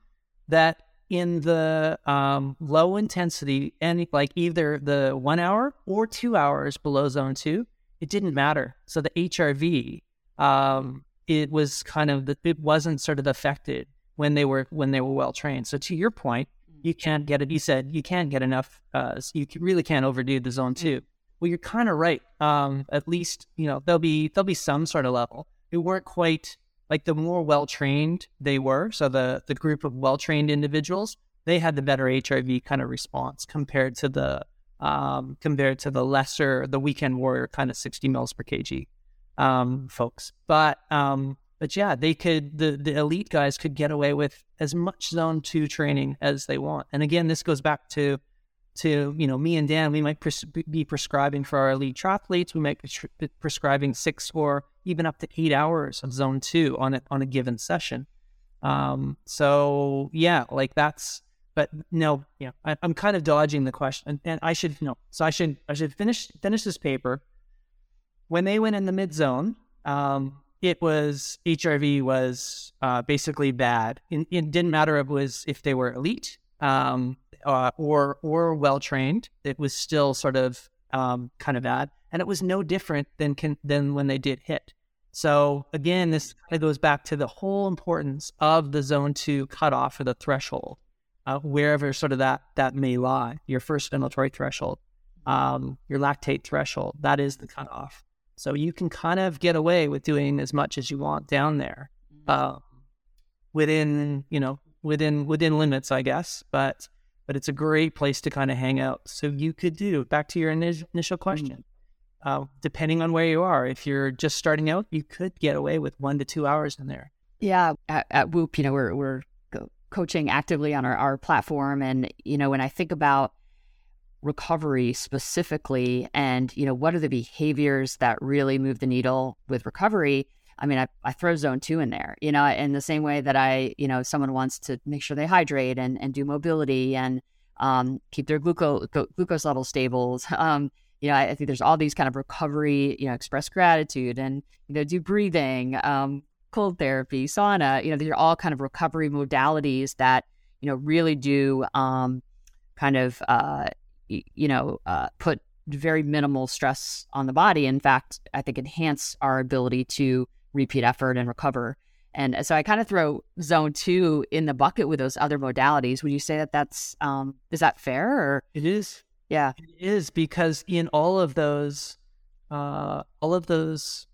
Speaker 3: that in the um, low intensity and like either the one hour or two hours below zone two, it didn't matter. So the HRV, um, it was kind of the, it wasn't sort of affected when they were when they were well trained. So to your point, you can't get it. You said you can't get enough. Uh, you really can't overdo the zone two. Well, you're kind of right. Um, at least you know there'll be there'll be some sort of level. It weren't quite like the more well trained they were. So the the group of well trained individuals, they had the better HRV kind of response compared to the um, compared to the lesser the weekend warrior kind of 60 mils per kg um, folks. But um, but yeah, they could the the elite guys could get away with as much zone two training as they want. And again, this goes back to to you know me and Dan, we might pres- be prescribing for our elite triathletes. We might be tr- prescribing six or even up to eight hours of zone two on it on a given session. Um, so yeah, like that's. But no, yeah, I, am kind of dodging the question, and, and I should no. So I should I should finish finish this paper. When they went in the mid zone, um, it was HRV was uh, basically bad. It, it, didn't matter if it was if they were elite um, uh, or or well trained, it was still sort of um, kind of bad, and it was no different than can, than when they did hit. So again, this kind of goes back to the whole importance of the zone two cutoff or the threshold, uh, wherever sort of that that may lie. Your first ventilatory threshold, um, your lactate threshold, that is the cutoff. So you can kind of get away with doing as much as you want down there, uh, within you know within within limits, I guess. But but it's a great place to kind of hang out. So you could do back to your initial mm-hmm. question. Uh, depending on where you are, if you're just starting out, you could get away with one to two hours in there.
Speaker 2: Yeah, at, at Whoop, you know, we're we're coaching actively on our, our platform. And, you know, when I think about recovery specifically and, you know, what are the behaviors that really move the needle with recovery? I mean, I, I throw zone two in there, you know, in the same way that I, you know, someone wants to make sure they hydrate and, and do mobility and um, keep their glucose, glucose level stable. Um, you know, I, I, think there's all these kind of recovery, you know, express gratitude and, you know, do breathing, um, cold therapy, sauna, you know, these are all kind of recovery modalities that, you know, really do um, kind of, uh, you know, uh, put very minimal stress on the body. In fact, I think enhance our ability to repeat effort and recover. And so I kind of throw zone two in the bucket with those other modalities. Would you say that that's, um, is that fair or?
Speaker 3: It is.
Speaker 2: Yeah.
Speaker 3: It is because in all of those, uh, all of those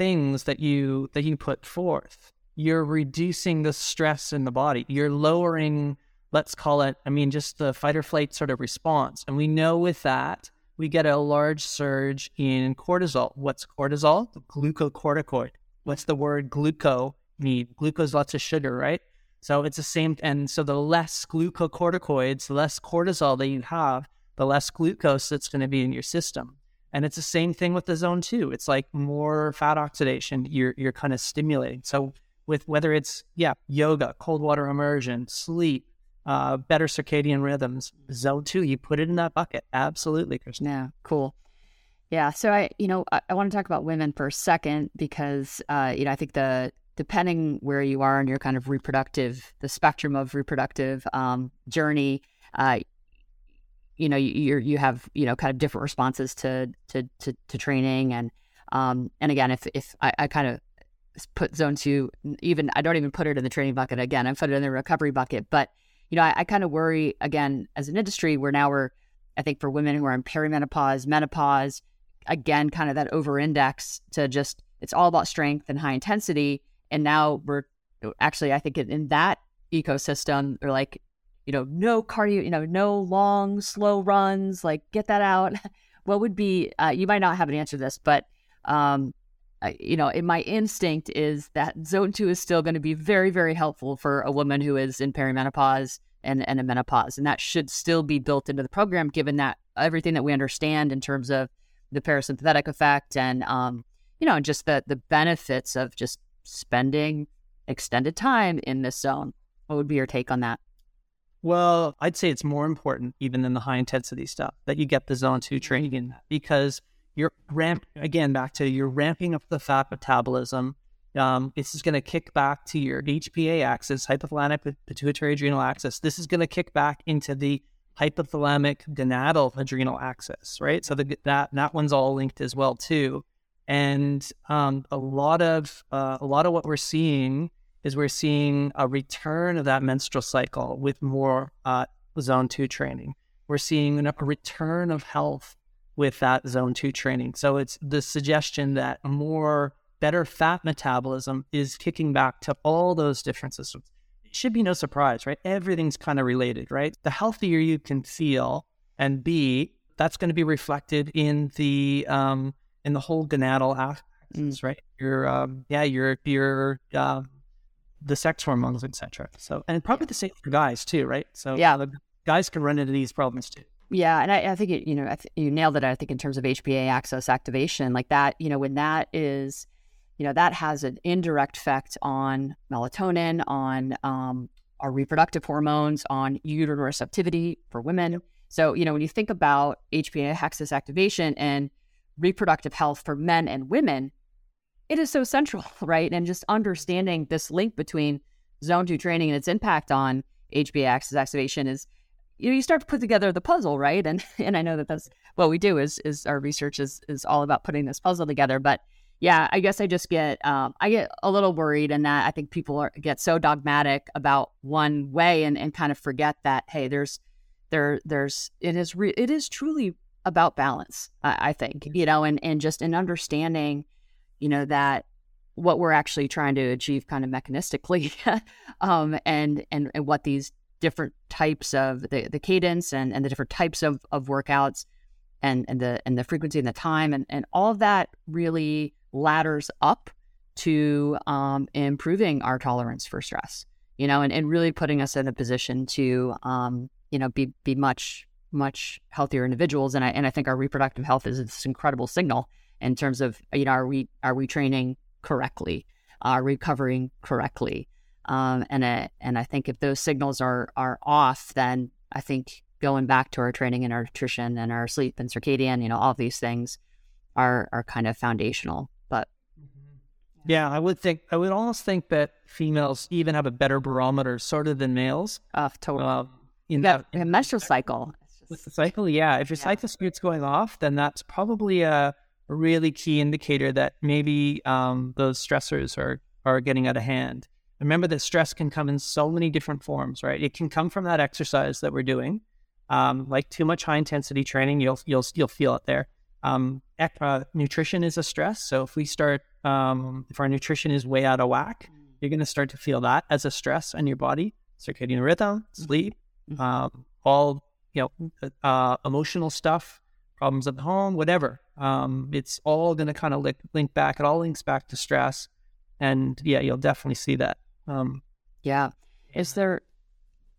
Speaker 3: things that you that you put forth you're reducing the stress in the body you're lowering let's call it i mean just the fight or flight sort of response. And we know with that we get a large surge in cortisol. What's cortisol? The glucocorticoid. What's the word gluco mean? Glucose lots of sugar right? So it's the same and so the less glucocorticoids the less cortisol that you have the less glucose that's going to be in your system. And it's the same thing with the zone two. It's like more fat oxidation you're you're kind of stimulating. So with whether it's yeah, yoga, cold water immersion, sleep, uh, better circadian rhythms, zone two, you put it in that bucket. Absolutely, Kristen.
Speaker 2: Yeah, cool. Yeah. So I, you know, I, I want to talk about women for a second because, uh, you know, I think the depending where you are in your kind of reproductive, the spectrum of reproductive um, journey, uh, you know you you have you know kind of different responses to to to, to training and um and again if if I, I kind of put zone two even I don't even put it in the training bucket again I put it in the recovery bucket but you know I, I kind of worry again as an industry where now we're I think for women who are in perimenopause menopause again kind of that over index to just it's all about strength and high intensity and now we're actually I think in that ecosystem they're like you know, no cardio, you know, no long, slow runs, like get that out. what would be, uh, you might not have an answer to this, but, um, you know, in my instinct is that zone two is still going to be very, very helpful for a woman who is in perimenopause and, and a menopause. And that should still be built into the program, given that everything that we understand in terms of the parasympathetic effect and, um, you know, just the, the benefits of just spending extended time in this zone. What would be your take on that?
Speaker 3: Well, I'd say it's more important even than the high intensity stuff that you get the zone two training in that because you're ramp again back to you're ramping up the fat metabolism. Um, this is going to kick back to your HPA axis, hypothalamic pituitary adrenal axis. This is going to kick back into the hypothalamic gonadal adrenal axis, right? So the, that that one's all linked as well too. And um, a lot of uh, a lot of what we're seeing is we're seeing a return of that menstrual cycle with more uh, zone two training. We're seeing a return of health with that zone two training. So it's the suggestion that more better fat metabolism is kicking back to all those different systems. It should be no surprise, right? Everything's kind of related, right? The healthier you can feel and be, that's going to be reflected in the um, in the whole gonadal axis, mm. right? Your um, yeah, your your uh, the sex hormones, etc. So, and probably the same for guys too, right? So,
Speaker 2: yeah,
Speaker 3: the guys can run into these problems too.
Speaker 2: Yeah, and I, I think it, you know th- you nailed it. I think in terms of HPA axis activation, like that, you know, when that is, you know, that has an indirect effect on melatonin, on um, our reproductive hormones, on uterine receptivity for women. So, you know, when you think about HPA axis activation and reproductive health for men and women, it is so central, right? And just understanding this link between zone two training and its impact on HPA axis activation is, you know, you start to put together the puzzle, right? And and I know that that's what we do is is our research is is all about putting this puzzle together. But yeah, I guess I just get um, I get a little worried in that I think people are, get so dogmatic about one way and, and kind of forget that hey, there's there there's it is re- it is truly about balance. I, I think you know, and and just in understanding you know, that what we're actually trying to achieve kind of mechanistically um, and, and, and what these different types of the, the cadence and, and the different types of, of workouts and, and the and the frequency and the time and, and all of that really ladders up to um, improving our tolerance for stress you know, and, and really putting us in a position to, um, you know, be be much much healthier individuals. And I and I think our reproductive health is this incredible signal in terms of you know are we are we training correctly, are we recovering correctly, um, and uh, and I think if those signals are are off, then I think going back to our training and our nutrition and our sleep and circadian, you know, all these things are are kind of foundational. But
Speaker 3: yeah, I would think I would almost think that females even have a better barometer sort of than males.
Speaker 2: Uh, totally.
Speaker 3: Um, in
Speaker 2: yeah,
Speaker 3: that,
Speaker 2: menstrual cycle.
Speaker 3: With the cycle, yeah. If your yeah. cycle starts going off, then that's probably a, a really key indicator that maybe um, those stressors are are getting out of hand. Remember that stress can come in so many different forms, right? It can come from that exercise that we're doing, um, like too much high intensity training. You'll you'll you'll feel it there. Um, uh, nutrition is a stress, so if we start, um, if our nutrition is way out of whack, mm. you're going to start to feel that as a stress on your body. Circadian rhythm, mm-hmm. sleep, mm-hmm. um, all you know, uh, emotional stuff, problems at home, whatever. Um, it's all going to kind of link, link back. It all links back to stress, and yeah, you'll definitely see that. Um,
Speaker 2: yeah. Is there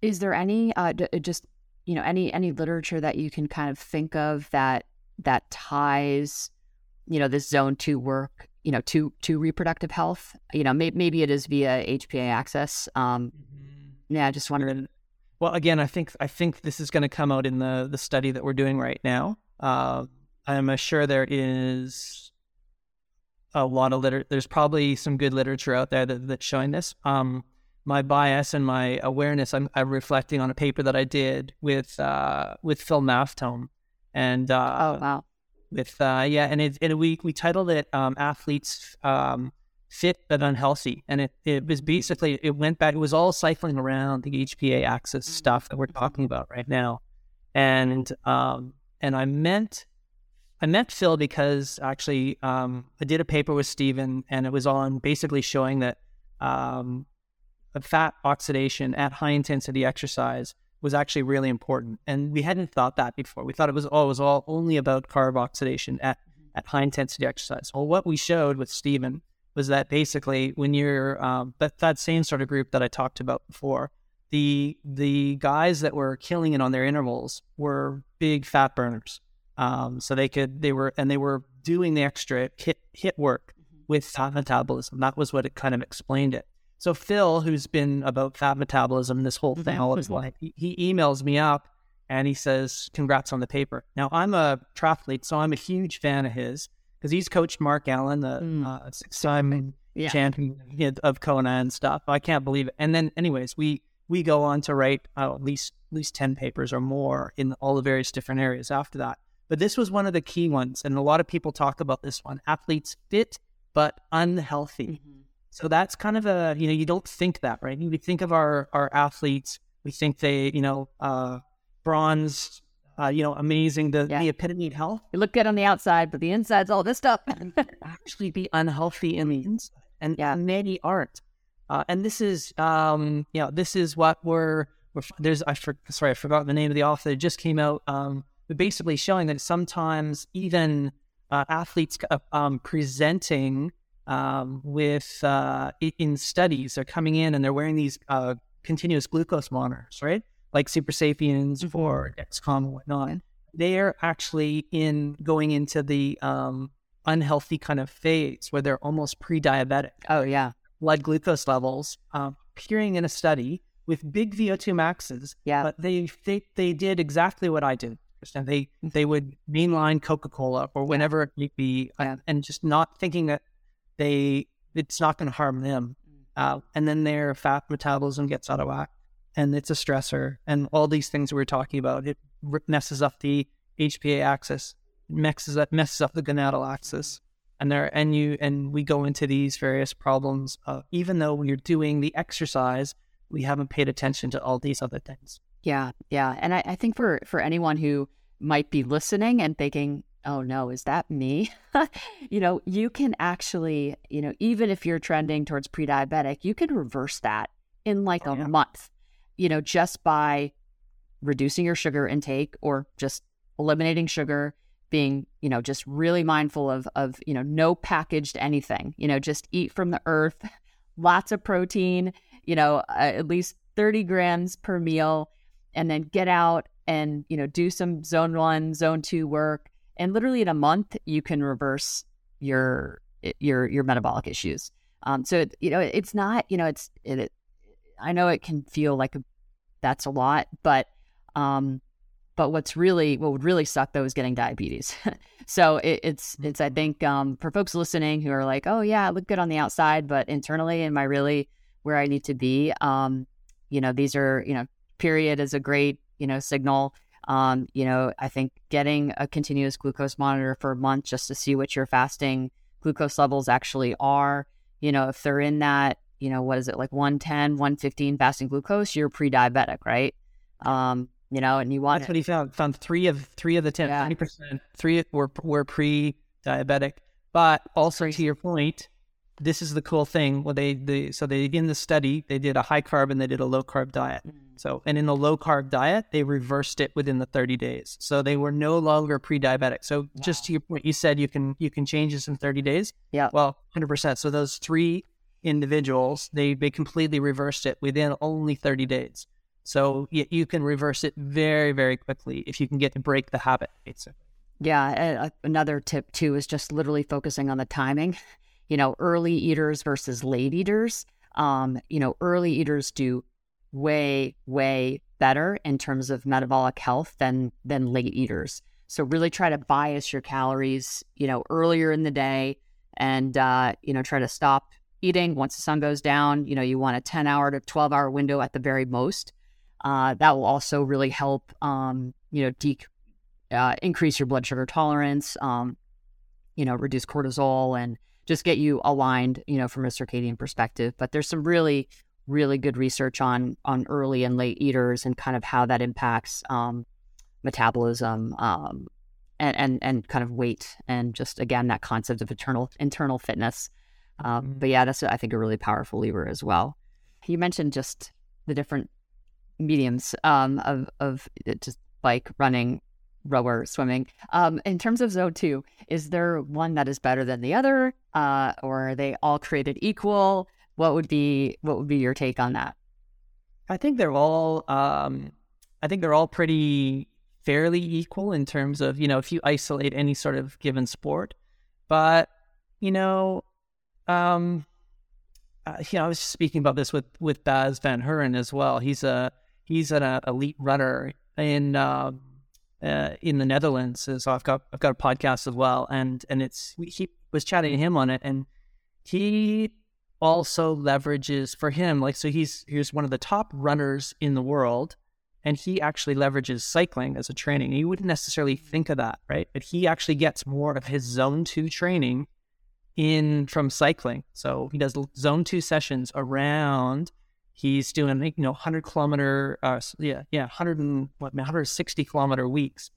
Speaker 2: is there any uh, d- just you know any any literature that you can kind of think of that that ties you know this zone two work you know to to reproductive health you know may, maybe it is via HPA axis um mm-hmm. yeah just wondering
Speaker 3: well, again, I think I think this is going to come out in the the study that we're doing right now. Uh, I'm sure there is a lot of liter. There's probably some good literature out there that, that's showing this. Um, my bias and my awareness, I'm, I'm, reflecting on a paper that I did with uh, with Phil Maffetone, and uh,
Speaker 2: oh wow,
Speaker 3: with uh, yeah, and it, and we we titled it um, athletes um, fit but unhealthy. And it, it was basically, it went back, it was all cycling around the HPA axis stuff that we're talking about right now. And, um, and I meant, I met Phil because actually um, I did a paper with Stephen and it was on basically showing that um, fat oxidation at high intensity exercise was actually really important. And we hadn't thought that before. We thought it was, oh, was all only about carb oxidation at, at high intensity exercise. Well, what we showed with Stephen was that basically when you're um, that that same sort of group that I talked about before, the the guys that were killing it on their intervals were big fat burners. Um, so they could they were and they were doing the extra hit hit work mm-hmm. with fat metabolism. That was what it kind of explained it. So Phil, who's been about fat metabolism this whole thing all his life, he, he emails me up and he says, "Congrats on the paper." Now I'm a triathlete, so I'm a huge fan of his because he's coached Mark Allen, the mm. uh, six-time yeah. champion of Kona and stuff. I can't believe it. And then, anyways, we we go on to write uh, at least at least ten papers or more in all the various different areas after that. But this was one of the key ones, and a lot of people talk about this one: athletes fit but unhealthy. Mm-hmm. So that's kind of a you know you don't think that right. We think of our our athletes, we think they you know uh, bronze uh, you know, amazing, the, yeah. the epitome of health.
Speaker 2: You look good on the outside, but the inside's all this stuff.
Speaker 3: actually be unhealthy in the inside. And yeah. many aren't. Uh, and this is, um, you know, this is what we're, we're there's, I for, sorry, I forgot the name of the author. It just came out, um, but basically showing that sometimes even uh, athletes uh, um, presenting um, with, uh, in studies, they're coming in and they're wearing these uh, continuous glucose monitors, right? like Supersapiens mm-hmm. or Dexcom and whatnot, they're actually in going into the um, unhealthy kind of phase where they're almost pre-diabetic.
Speaker 2: Oh yeah,
Speaker 3: blood glucose levels um, appearing in a study with big VO2 maxes.
Speaker 2: Yeah,
Speaker 3: but they they they did exactly what I did. And they they would mainline Coca Cola or whenever it might be, uh, and just not thinking that they it's not going to harm them. Mm. Uh, and then their fat metabolism gets out of whack and it's a stressor and all these things we are talking about. It messes up the HPA axis, messes up messes up the gonadal axis, and there and you and we go into these various problems. Uh, even though when you're doing the exercise, we haven't paid attention to all these other things.
Speaker 2: Yeah, yeah, and I, I think for for anyone who might be listening and thinking, oh no, is that me? you know, you can actually, you know, even if you're trending towards pre diabetic, you can reverse that in like oh, a yeah. month you know, just by reducing your sugar intake or just eliminating sugar, being, you know, just really mindful of of, you know, no packaged anything, you know, just eat from the earth, lots of protein, you know, uh, at least 30 grams per meal, and then get out and, you know, do some zone one, zone two work. And literally in a month, you can reverse your your your metabolic issues. Um, so it, you know, it's not, you know, it's it, it I know it can feel like a, that's a lot, but um, but what's really what would really suck though is getting diabetes. so it, it's it's I think um, for folks listening who are like, oh yeah, I look good on the outside, but internally, am I really where I need to be? Um, you know, these are you know, period is a great you know signal. Um, you know, I think getting a continuous glucose monitor for a month just to see what your fasting glucose levels actually are. You know, if they're in that, you know, what is it like 110, 115 fasting glucose, you're pre-diabetic, right? Um, you know, and you want
Speaker 3: that's what he found. Found three of three of the 10, yeah. percent, three were were pre-diabetic. But also to your point, this is the cool thing. Well, they, they so they in the study they did a high carb and they did a low carb diet. Mm. So and in the low carb diet they reversed it within the 30 days. So they were no longer pre-diabetic. So wow. just to your point, you said you can you can change this in 30 days.
Speaker 2: Yeah.
Speaker 3: Well, 100. percent So those three individuals they they completely reversed it within only 30 days. So you, you can reverse it very, very quickly if you can get to break the habit, basically.
Speaker 2: Yeah. Another tip, too, is just literally focusing on the timing. You know, early eaters versus late eaters. Um, you know, early eaters do way, way better in terms of metabolic health than than late eaters. So really try to bias your calories, you know, earlier in the day and uh, you know, try to stop eating once the sun goes down. You know, you want a 10 hour to 12 hour window at the very most. Uh, that will also really help, um, you know, de- uh, increase your blood sugar tolerance, um, you know, reduce cortisol and just get you aligned, you know, from a circadian perspective. But there's some really, really good research on on early and late eaters and kind of how that impacts um, metabolism um, and, and and kind of weight and just again that concept of internal internal fitness. Um, mm-hmm. but yeah, that's I think a really powerful lever as well. You mentioned just the different mediums um, of of just bike, running, rower, swimming. Um, in terms of zone two, is there one that is better than the other, uh, or are they all created equal? What would be what would be your take on that?
Speaker 3: I think they're all. Um, I think they're all pretty fairly equal in terms of you know if you isolate any sort of given sport, but you know. Um, uh, you know, I was speaking about this with with Bas Van Hooren as well. He's a he's an uh, elite runner in uh, uh, in the Netherlands. So I've got I've got a podcast as well, and and it's he was chatting to him on it, and he also leverages for him like so he's he's one of the top runners in the world and he actually leverages cycling as a training. You wouldn't necessarily think of that, right? But he actually gets more of his zone two training in from cycling. So he does zone two sessions around He's doing, you know, 100 kilometer, uh, yeah, yeah, 100 and what, 160 kilometer weeks,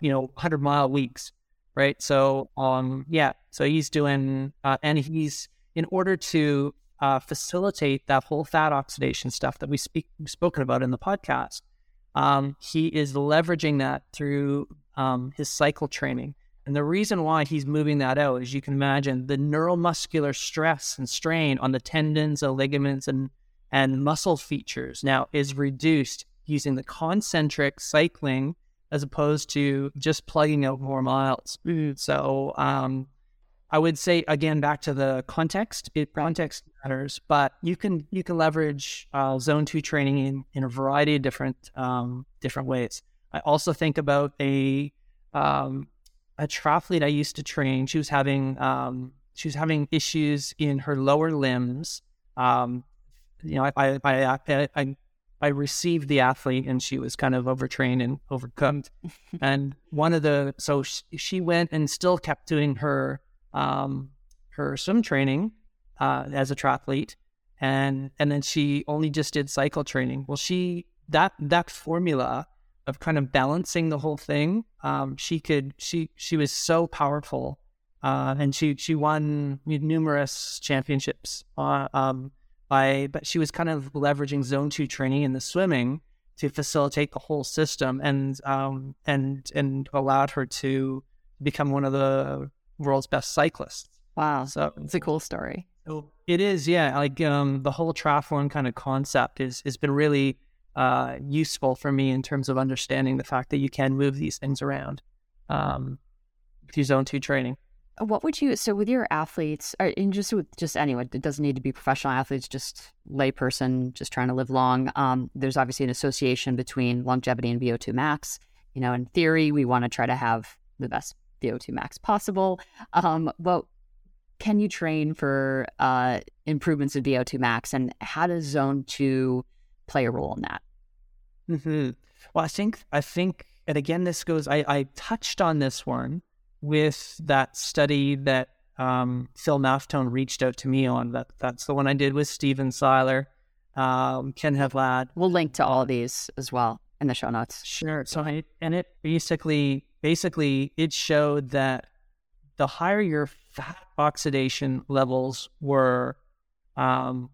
Speaker 3: you know, 100 mile weeks, right? So, um, yeah, so he's doing, uh, and he's in order to uh, facilitate that whole fat oxidation stuff that we speak spoken about in the podcast. Um, he is leveraging that through um, his cycle training. And the reason why he's moving that out, as you can imagine, the neuromuscular stress and strain on the tendons and ligaments and and muscle features now is reduced using the concentric cycling as opposed to just plugging out more miles. So um, I would say again back to the context. It, context matters, but you can you can leverage uh, zone two training in, in a variety of different um, different ways. I also think about a um, a triathlete I used to train. She was having um, she was having issues in her lower limbs. Um, you know, I, I, I, I, I received the athlete and she was kind of overtrained and overcome. and one of the, so she, she, went and still kept doing her, um, her swim training, uh, as a triathlete. And, and then she only just did cycle training. Well, she, that, that formula of kind of balancing the whole thing, um, she could, she, she was so powerful. Uh, and she, she won numerous championships, uh, um, by but she was kind of leveraging zone two training in the swimming to facilitate the whole system and um and and allowed her to become one of the world's best cyclists.
Speaker 2: Wow. So it's a cool story.
Speaker 3: Oh, it is, yeah. Like um, the whole triathlon kind of concept is has been really uh, useful for me in terms of understanding the fact that you can move these things around um, through zone two training.
Speaker 2: What would you so with your athletes, or and just with just anyone? It doesn't need to be professional athletes, just layperson, just trying to live long. Um, there's obviously an association between longevity and VO2 max. You know, in theory, we want to try to have the best VO2 max possible. Um, well, can you train for uh, improvements in VO2 max, and how does Zone Two play a role in that?
Speaker 3: Mm-hmm. Well, I think I think, and again, this goes. I, I touched on this one with that study that um, Phil Maffetone reached out to me on. That that's the one I did with Stephen Seiler, um, Ken Hevlad.
Speaker 2: We'll link to all of these as well in the show notes.
Speaker 3: Sure. So I, and it basically basically it showed that the higher your fat oxidation levels were, um,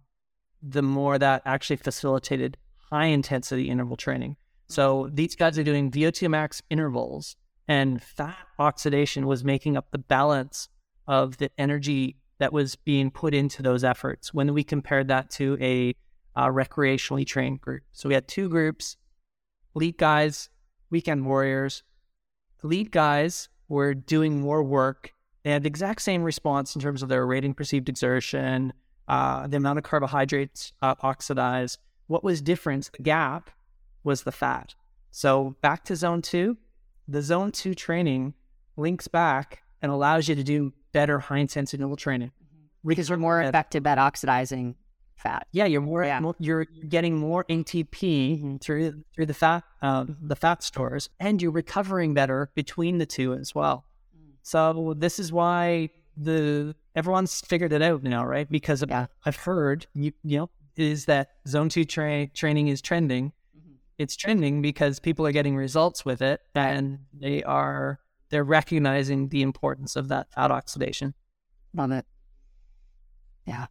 Speaker 3: the more that actually facilitated high intensity interval training. So these guys are doing VO2 max intervals, and fat oxidation was making up the balance of the energy that was being put into those efforts when we compared that to a uh, recreationally trained group. So we had two groups elite guys, weekend warriors. Elite guys were doing more work. They had the exact same response in terms of their rating perceived exertion, uh, the amount of carbohydrates uh, oxidized. What was different, the gap, was the fat. So back to zone two, the zone two training links back and allows you to do better high intensity interval training.
Speaker 2: Because we're more effective at oxidizing fat.
Speaker 3: Yeah, you're more, yeah. more you're getting more ATP mm-hmm. through through the fat uh, the fat stores, and you're recovering better between the two as well. Mm. So this is why the everyone's figured it out now, right? Because yeah. I've heard you you know is that zone two tra- training is trending. Mm-hmm. It's trending because people are getting results with it, and they are they're recognizing the importance of that fat oxidation.
Speaker 2: Love it. Yeah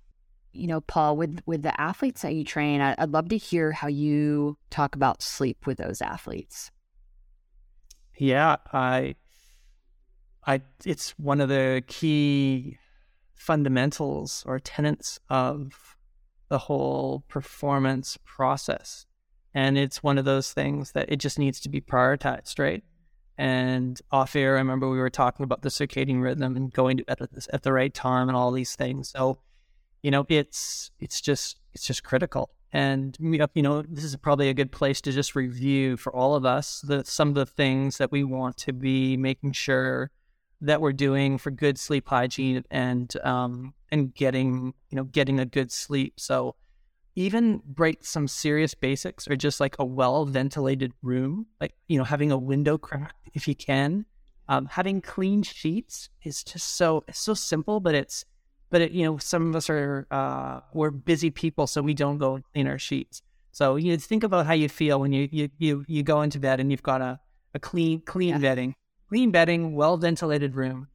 Speaker 2: you know, Paul, with with the athletes that you train, I, would love to hear how you talk about sleep with those athletes.
Speaker 3: Yeah, I, I, it's one of the key fundamentals or tenets of the whole performance process, and it's one of those things that it just needs to be prioritized, right? And off air, I remember we were talking about the circadian rhythm and going to bed at, this, at the right time and all these things. So you know, it's it's just it's just critical. And you know, this is probably a good place to just review for all of us the some of the things that we want to be making sure that we're doing for good sleep hygiene and um, and getting you know getting a good sleep. So even break some serious basics or just like a well ventilated room, like you know having a window crack if you can. Um, having clean sheets is just so it's so simple, but it's but it, you know, some of us are uh, we're busy people, so we don't go and clean our sheets. So you know, think about how you feel when you you you, you go into bed and you've got a, a clean clean yeah. bedding, clean bedding, well ventilated room.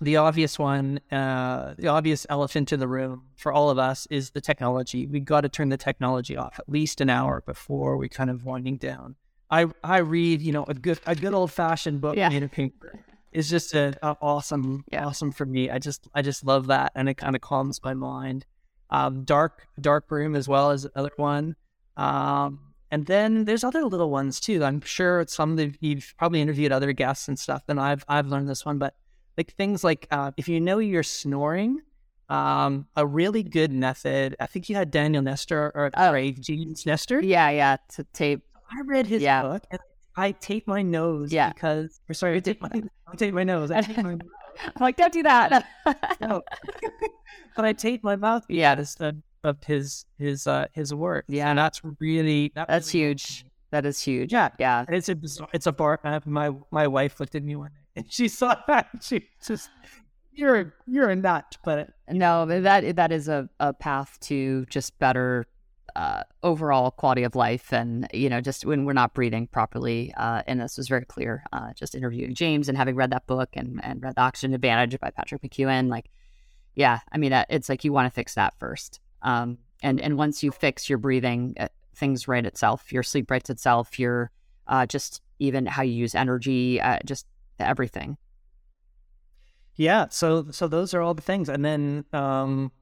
Speaker 3: The obvious one, uh, the obvious elephant in the room for all of us is the technology. We got to turn the technology off at least an hour before we kind of winding down. I I read you know a good a good old fashioned book yeah. made of paper is just a, a awesome, yeah. awesome for me. I just, I just love that, and it kind of calms my mind. Um, dark, dark room as well as another one. Um, and then there's other little ones too. I'm sure some of you've probably interviewed other guests and stuff, and I've I've learned this one. But like things like uh, if you know you're snoring, um, a really good method. I think you had Daniel Nestor or oh. sorry, James Nestor.
Speaker 2: Yeah, yeah, to tape.
Speaker 3: I read his yeah. book and I tape my nose yeah. because or sorry, I tape my I tape my nose. I tape my
Speaker 2: I'm like, don't do that.
Speaker 3: no. but I tape my mouth yeah instead of his his uh his work.
Speaker 2: Yeah,
Speaker 3: and that's really
Speaker 2: that that's really huge. That is huge.
Speaker 3: Yeah,
Speaker 2: yeah.
Speaker 3: And it's a it's a bar. My my wife looked at me one day and she saw that. And she just you're you're a nut, but
Speaker 2: no, that that is a, a path to just better uh, overall quality of life and you know just when we're not breathing properly uh, and this was very clear uh, just interviewing james and having read that book and, and read the oxygen advantage by patrick mckeown like yeah i mean uh, it's like you want to fix that first. Um, and and once you fix your breathing uh, things right itself your sleep rights itself your uh, just even how you use energy just everything.
Speaker 3: Yeah, so so those are all the things, and then um,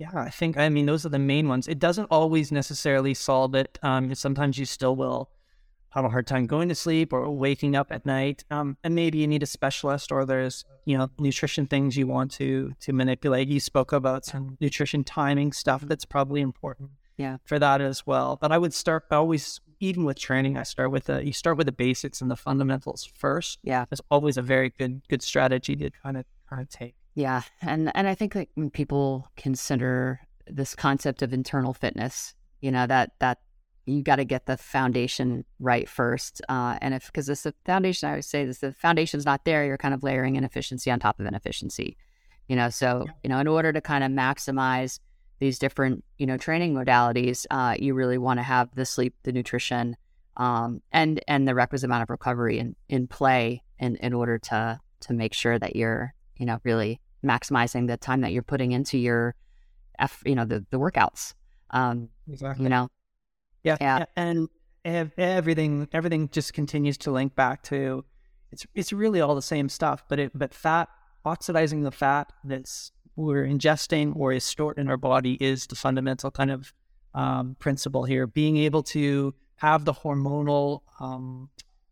Speaker 3: yeah, I think I mean those are the main ones. It doesn't always necessarily solve it. Um, sometimes you still will have a hard time going to sleep or waking up at night, um, and maybe you need a specialist or there's you know nutrition things you want to to manipulate. You spoke about some nutrition timing stuff that's probably important
Speaker 2: yeah
Speaker 3: for that as well. But I would start always, even with training, I start with the you start with the basics and the fundamentals first.
Speaker 2: Yeah,
Speaker 3: that's always a very good good strategy to kind of kind of take.
Speaker 2: Yeah, and and I think that when people consider this concept of internal fitness, you know that that you got to get the foundation right first. Uh, and if because this the foundation, I always say this: the foundation's not there, you're kind of layering inefficiency on top of inefficiency. You know, so you know, in order to kind of maximize these different you know training modalities, uh, you really want to have the sleep, the nutrition, um, and and the requisite amount of recovery in in play in in order to to make sure that you're you know really maximizing the time that you're putting into your F, you know the the workouts. Um,
Speaker 3: exactly.
Speaker 2: You know.
Speaker 3: Yeah. Yeah. And everything everything just continues to link back to it's it's really all the same stuff, but it but fat oxidizing the fat that's we're ingesting or is stored in our body is the fundamental kind of um, principle here. Being able to have the hormonal, um,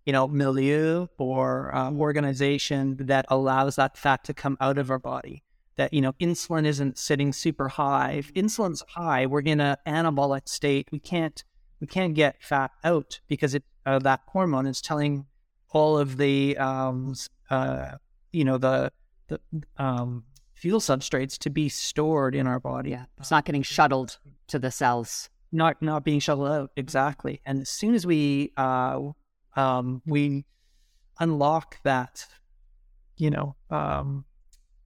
Speaker 3: you know, milieu or um, organization that allows that fat to come out of our body. That you know, insulin isn't sitting super high. If insulin's high, we're in an anabolic state. We can't we can't get fat out because it uh, that hormone is telling all of the um, uh, you know the the um, fuel substrates to be stored in our body.
Speaker 2: Yeah, it's not getting shuttled to the cells.
Speaker 3: Not not being shuttled out exactly. And as soon as we uh, um, we unlock that, you know, um,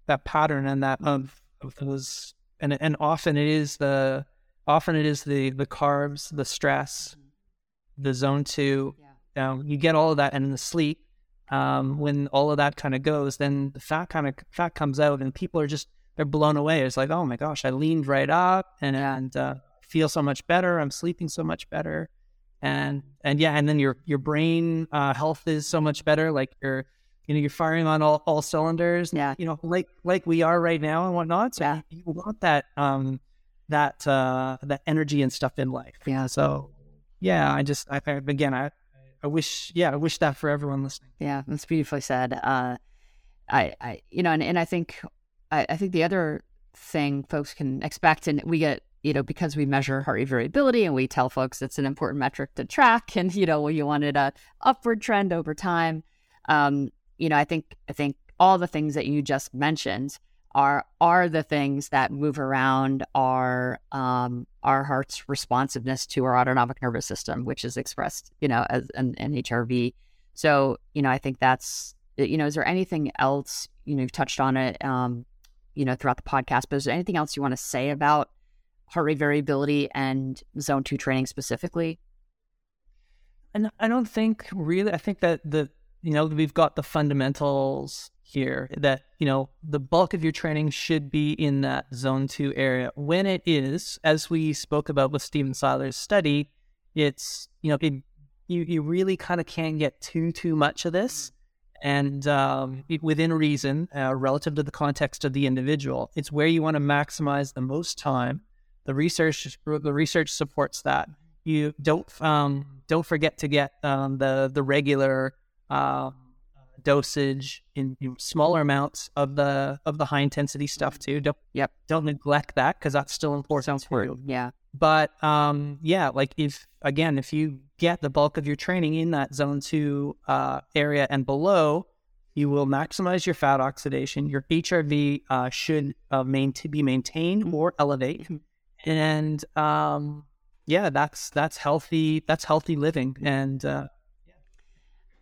Speaker 3: that pattern and that of, of those, and and often it is the often it is the the carbs, the stress, the zone two. Yeah. Um, you get all of that, and in the sleep, um, when all of that kind of goes, then the fat kind of fat comes out, and people are just they're blown away. It's like, oh my gosh, I leaned right up and and uh, feel so much better. I'm sleeping so much better, and and yeah, and then your your brain uh, health is so much better. Like you're you know you're firing on all, all cylinders.
Speaker 2: Yeah,
Speaker 3: you know, like like we are right now and whatnot. So
Speaker 2: yeah.
Speaker 3: you want that um that uh that energy and stuff in life.
Speaker 2: Yeah.
Speaker 3: So yeah, I just I again I I wish, yeah, I wish that for everyone listening.
Speaker 2: Yeah, that's beautifully said. Uh, I, I, you know, and, and I think, I, I think the other thing folks can expect, and we get, you know, because we measure heart rate variability, and we tell folks it's an important metric to track, and you know, you wanted a upward trend over time. Um, you know, I think, I think all the things that you just mentioned are are the things that move around our um, our heart's responsiveness to our autonomic nervous system, which is expressed, you know, as an, an HRV. So, you know, I think that's, you know, is there anything else, you know, you've touched on it, um, you know, throughout the podcast, but is there anything else you want to say about heart rate variability and zone two training specifically?
Speaker 3: And I don't think really, I think that the, you know, we've got the fundamentals here that you know the bulk of your training should be in that zone 2 area. When it is as we spoke about with Stephen Seiler's study it's you know it, you you really kind of can't get too too much of this. And um, it, within reason uh, relative to the context of the individual it's where you want to maximize the most time the research the research supports that you don't um, don't forget to get um, the the regular uh, dosage in you smaller amounts of the of the high intensity stuff too. Don't
Speaker 2: yep,
Speaker 3: don't neglect that because that's still important.
Speaker 2: Sounds important. Yeah.
Speaker 3: But um, yeah, like if again, if you get the bulk of your training in that zone two uh, area and below, you will maximize your fat oxidation. Your HRV uh, should uh, main- be maintained mm-hmm. or elevate, mm-hmm. And um, yeah, that's that's healthy. That's healthy living, and uh,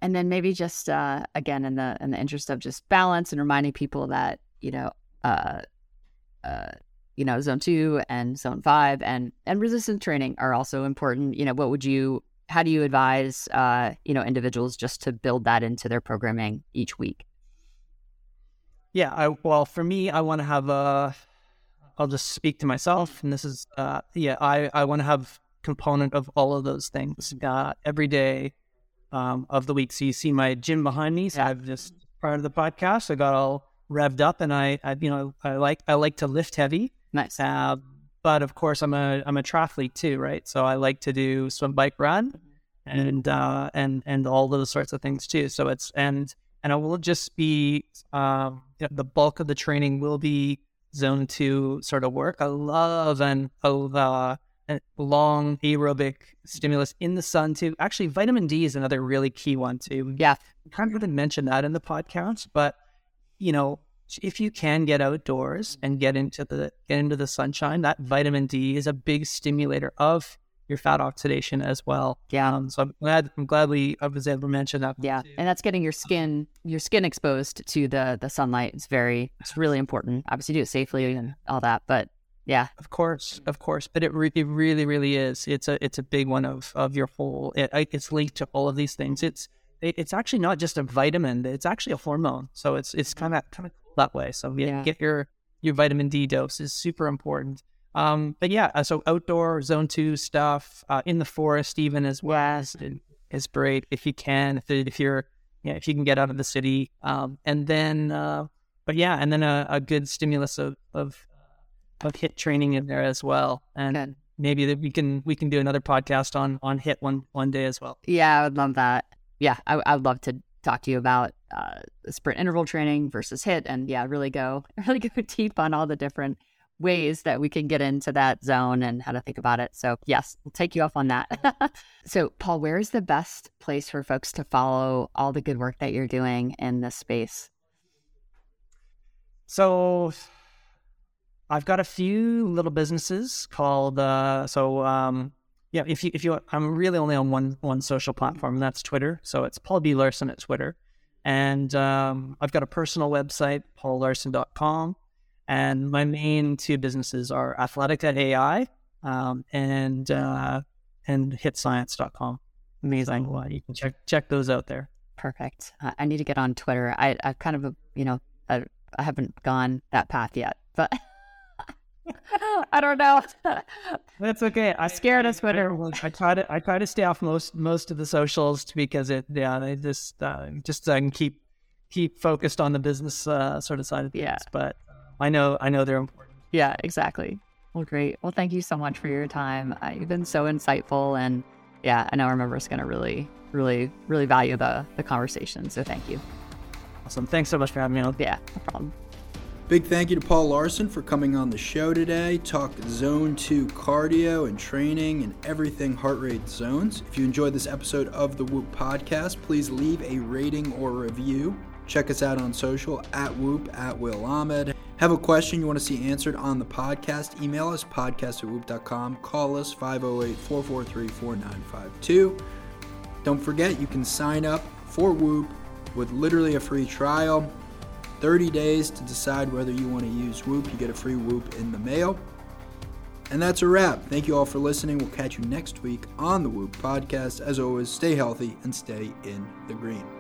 Speaker 2: and then maybe just uh, again in the in the interest of just balance and reminding people that you know uh, uh, you know zone two and zone five and and resistance training are also important you know what would you how do you advise uh, you know individuals just to build that into their programming each week
Speaker 3: yeah I, well for me i want to have a i'll just speak to myself and this is uh, yeah i i want to have component of all of those things uh, every day um, of the week. So you see my gym behind me. So I've just prior to the podcast, I got all revved up, and I, I, you know, I like I like to lift heavy.
Speaker 2: Nice.
Speaker 3: Uh, but of course, I'm a I'm a triathlete too, right? So I like to do swim, bike, run, and uh, and and all those sorts of things too. So it's and and I will just be um, you know, the bulk of the training will be zone two sort of work. I love and uh, a long aerobic stimulus in the sun too. Actually, vitamin D is another really key one too.
Speaker 2: Yeah,
Speaker 3: of didn't mention that in the podcast, but you know, if you can get outdoors and get into the get into the sunshine, that vitamin D is a big stimulator of your fat oxidation as well.
Speaker 2: Yeah.
Speaker 3: Um, so I'm glad I'm glad we I was able to mention that.
Speaker 2: Yeah, and that's getting your skin your skin exposed to the the sunlight. It's very it's really important. Obviously, do it safely and all that, but yeah,
Speaker 3: of course, of course. But it, re- it really really is. It's a it's a big one of of your whole. It, it's linked to all of these things. It's it, it's actually not just a vitamin. It's actually a hormone. So it's it's kind of kind of that way. So yeah, yeah. get your your vitamin D dose is super important. Um, but yeah, uh, so outdoor zone two stuff uh, in the forest, even as well, is great if you can. If, if you're, yeah, if you can get out of the city, um, and then, uh, but yeah, and then a, a, good stimulus of, of of HIIT training in there as well, and good. maybe that we can we can do another podcast on on HIIT one one day as well.
Speaker 2: Yeah, I would love that. Yeah, I, I would love to talk to you about uh, sprint interval training versus HIIT, and yeah, really go really go deep on all the different ways that we can get into that zone and how to think about it. So, yes, we'll take you off on that. so, Paul, where is the best place for folks to follow all the good work that you're doing in this space?
Speaker 3: So, I've got a few little businesses called uh, so um, yeah. If you if you I'm really only on one one social platform, and that's Twitter. So it's Paul B Laursen at Twitter, and um, I've got a personal website, paullaursen.com. And my main two businesses are athletica.ai AI um, and uh, and HIITscience.com. Amazing. Well, you can check check those out there.
Speaker 2: Perfect. Uh, I need to get on Twitter. I I kind of you know I, I haven't gone that path yet, but. I don't know.
Speaker 3: That's okay.
Speaker 2: I scared of Twitter.
Speaker 3: I, I, try to I try to stay off most most of the socials because it yeah they just uh, just so I can keep keep focused on the business uh, sort of side of things. Yeah. But I know I know they're important.
Speaker 2: Yeah, exactly. Well, great. Well, thank you so much for your time. Uh, you've been so insightful, and yeah, I know our members going to really, really, really value the the conversation. So thank you.
Speaker 3: Awesome. Thanks so much for having me on.
Speaker 2: Yeah, no problem.
Speaker 1: Big thank you to Paul Laursen for coming on the show today. Talk zone two cardio and training and everything heart rate zones. If you enjoyed this episode of the Whoop podcast, please leave a rating or review. Check us out on social at Whoop at Will Ahmed. Have a question you want to see answered on the podcast? Email us podcast at whoop.com. Call us 508 443 4952. Don't forget, you can sign up for Whoop with literally a free trial. 30 days to decide whether you want to use Whoop. You get a free Whoop in the mail. And that's a wrap. Thank you all for listening. We'll catch you next week on the Whoop podcast. As always, stay healthy and stay in the green.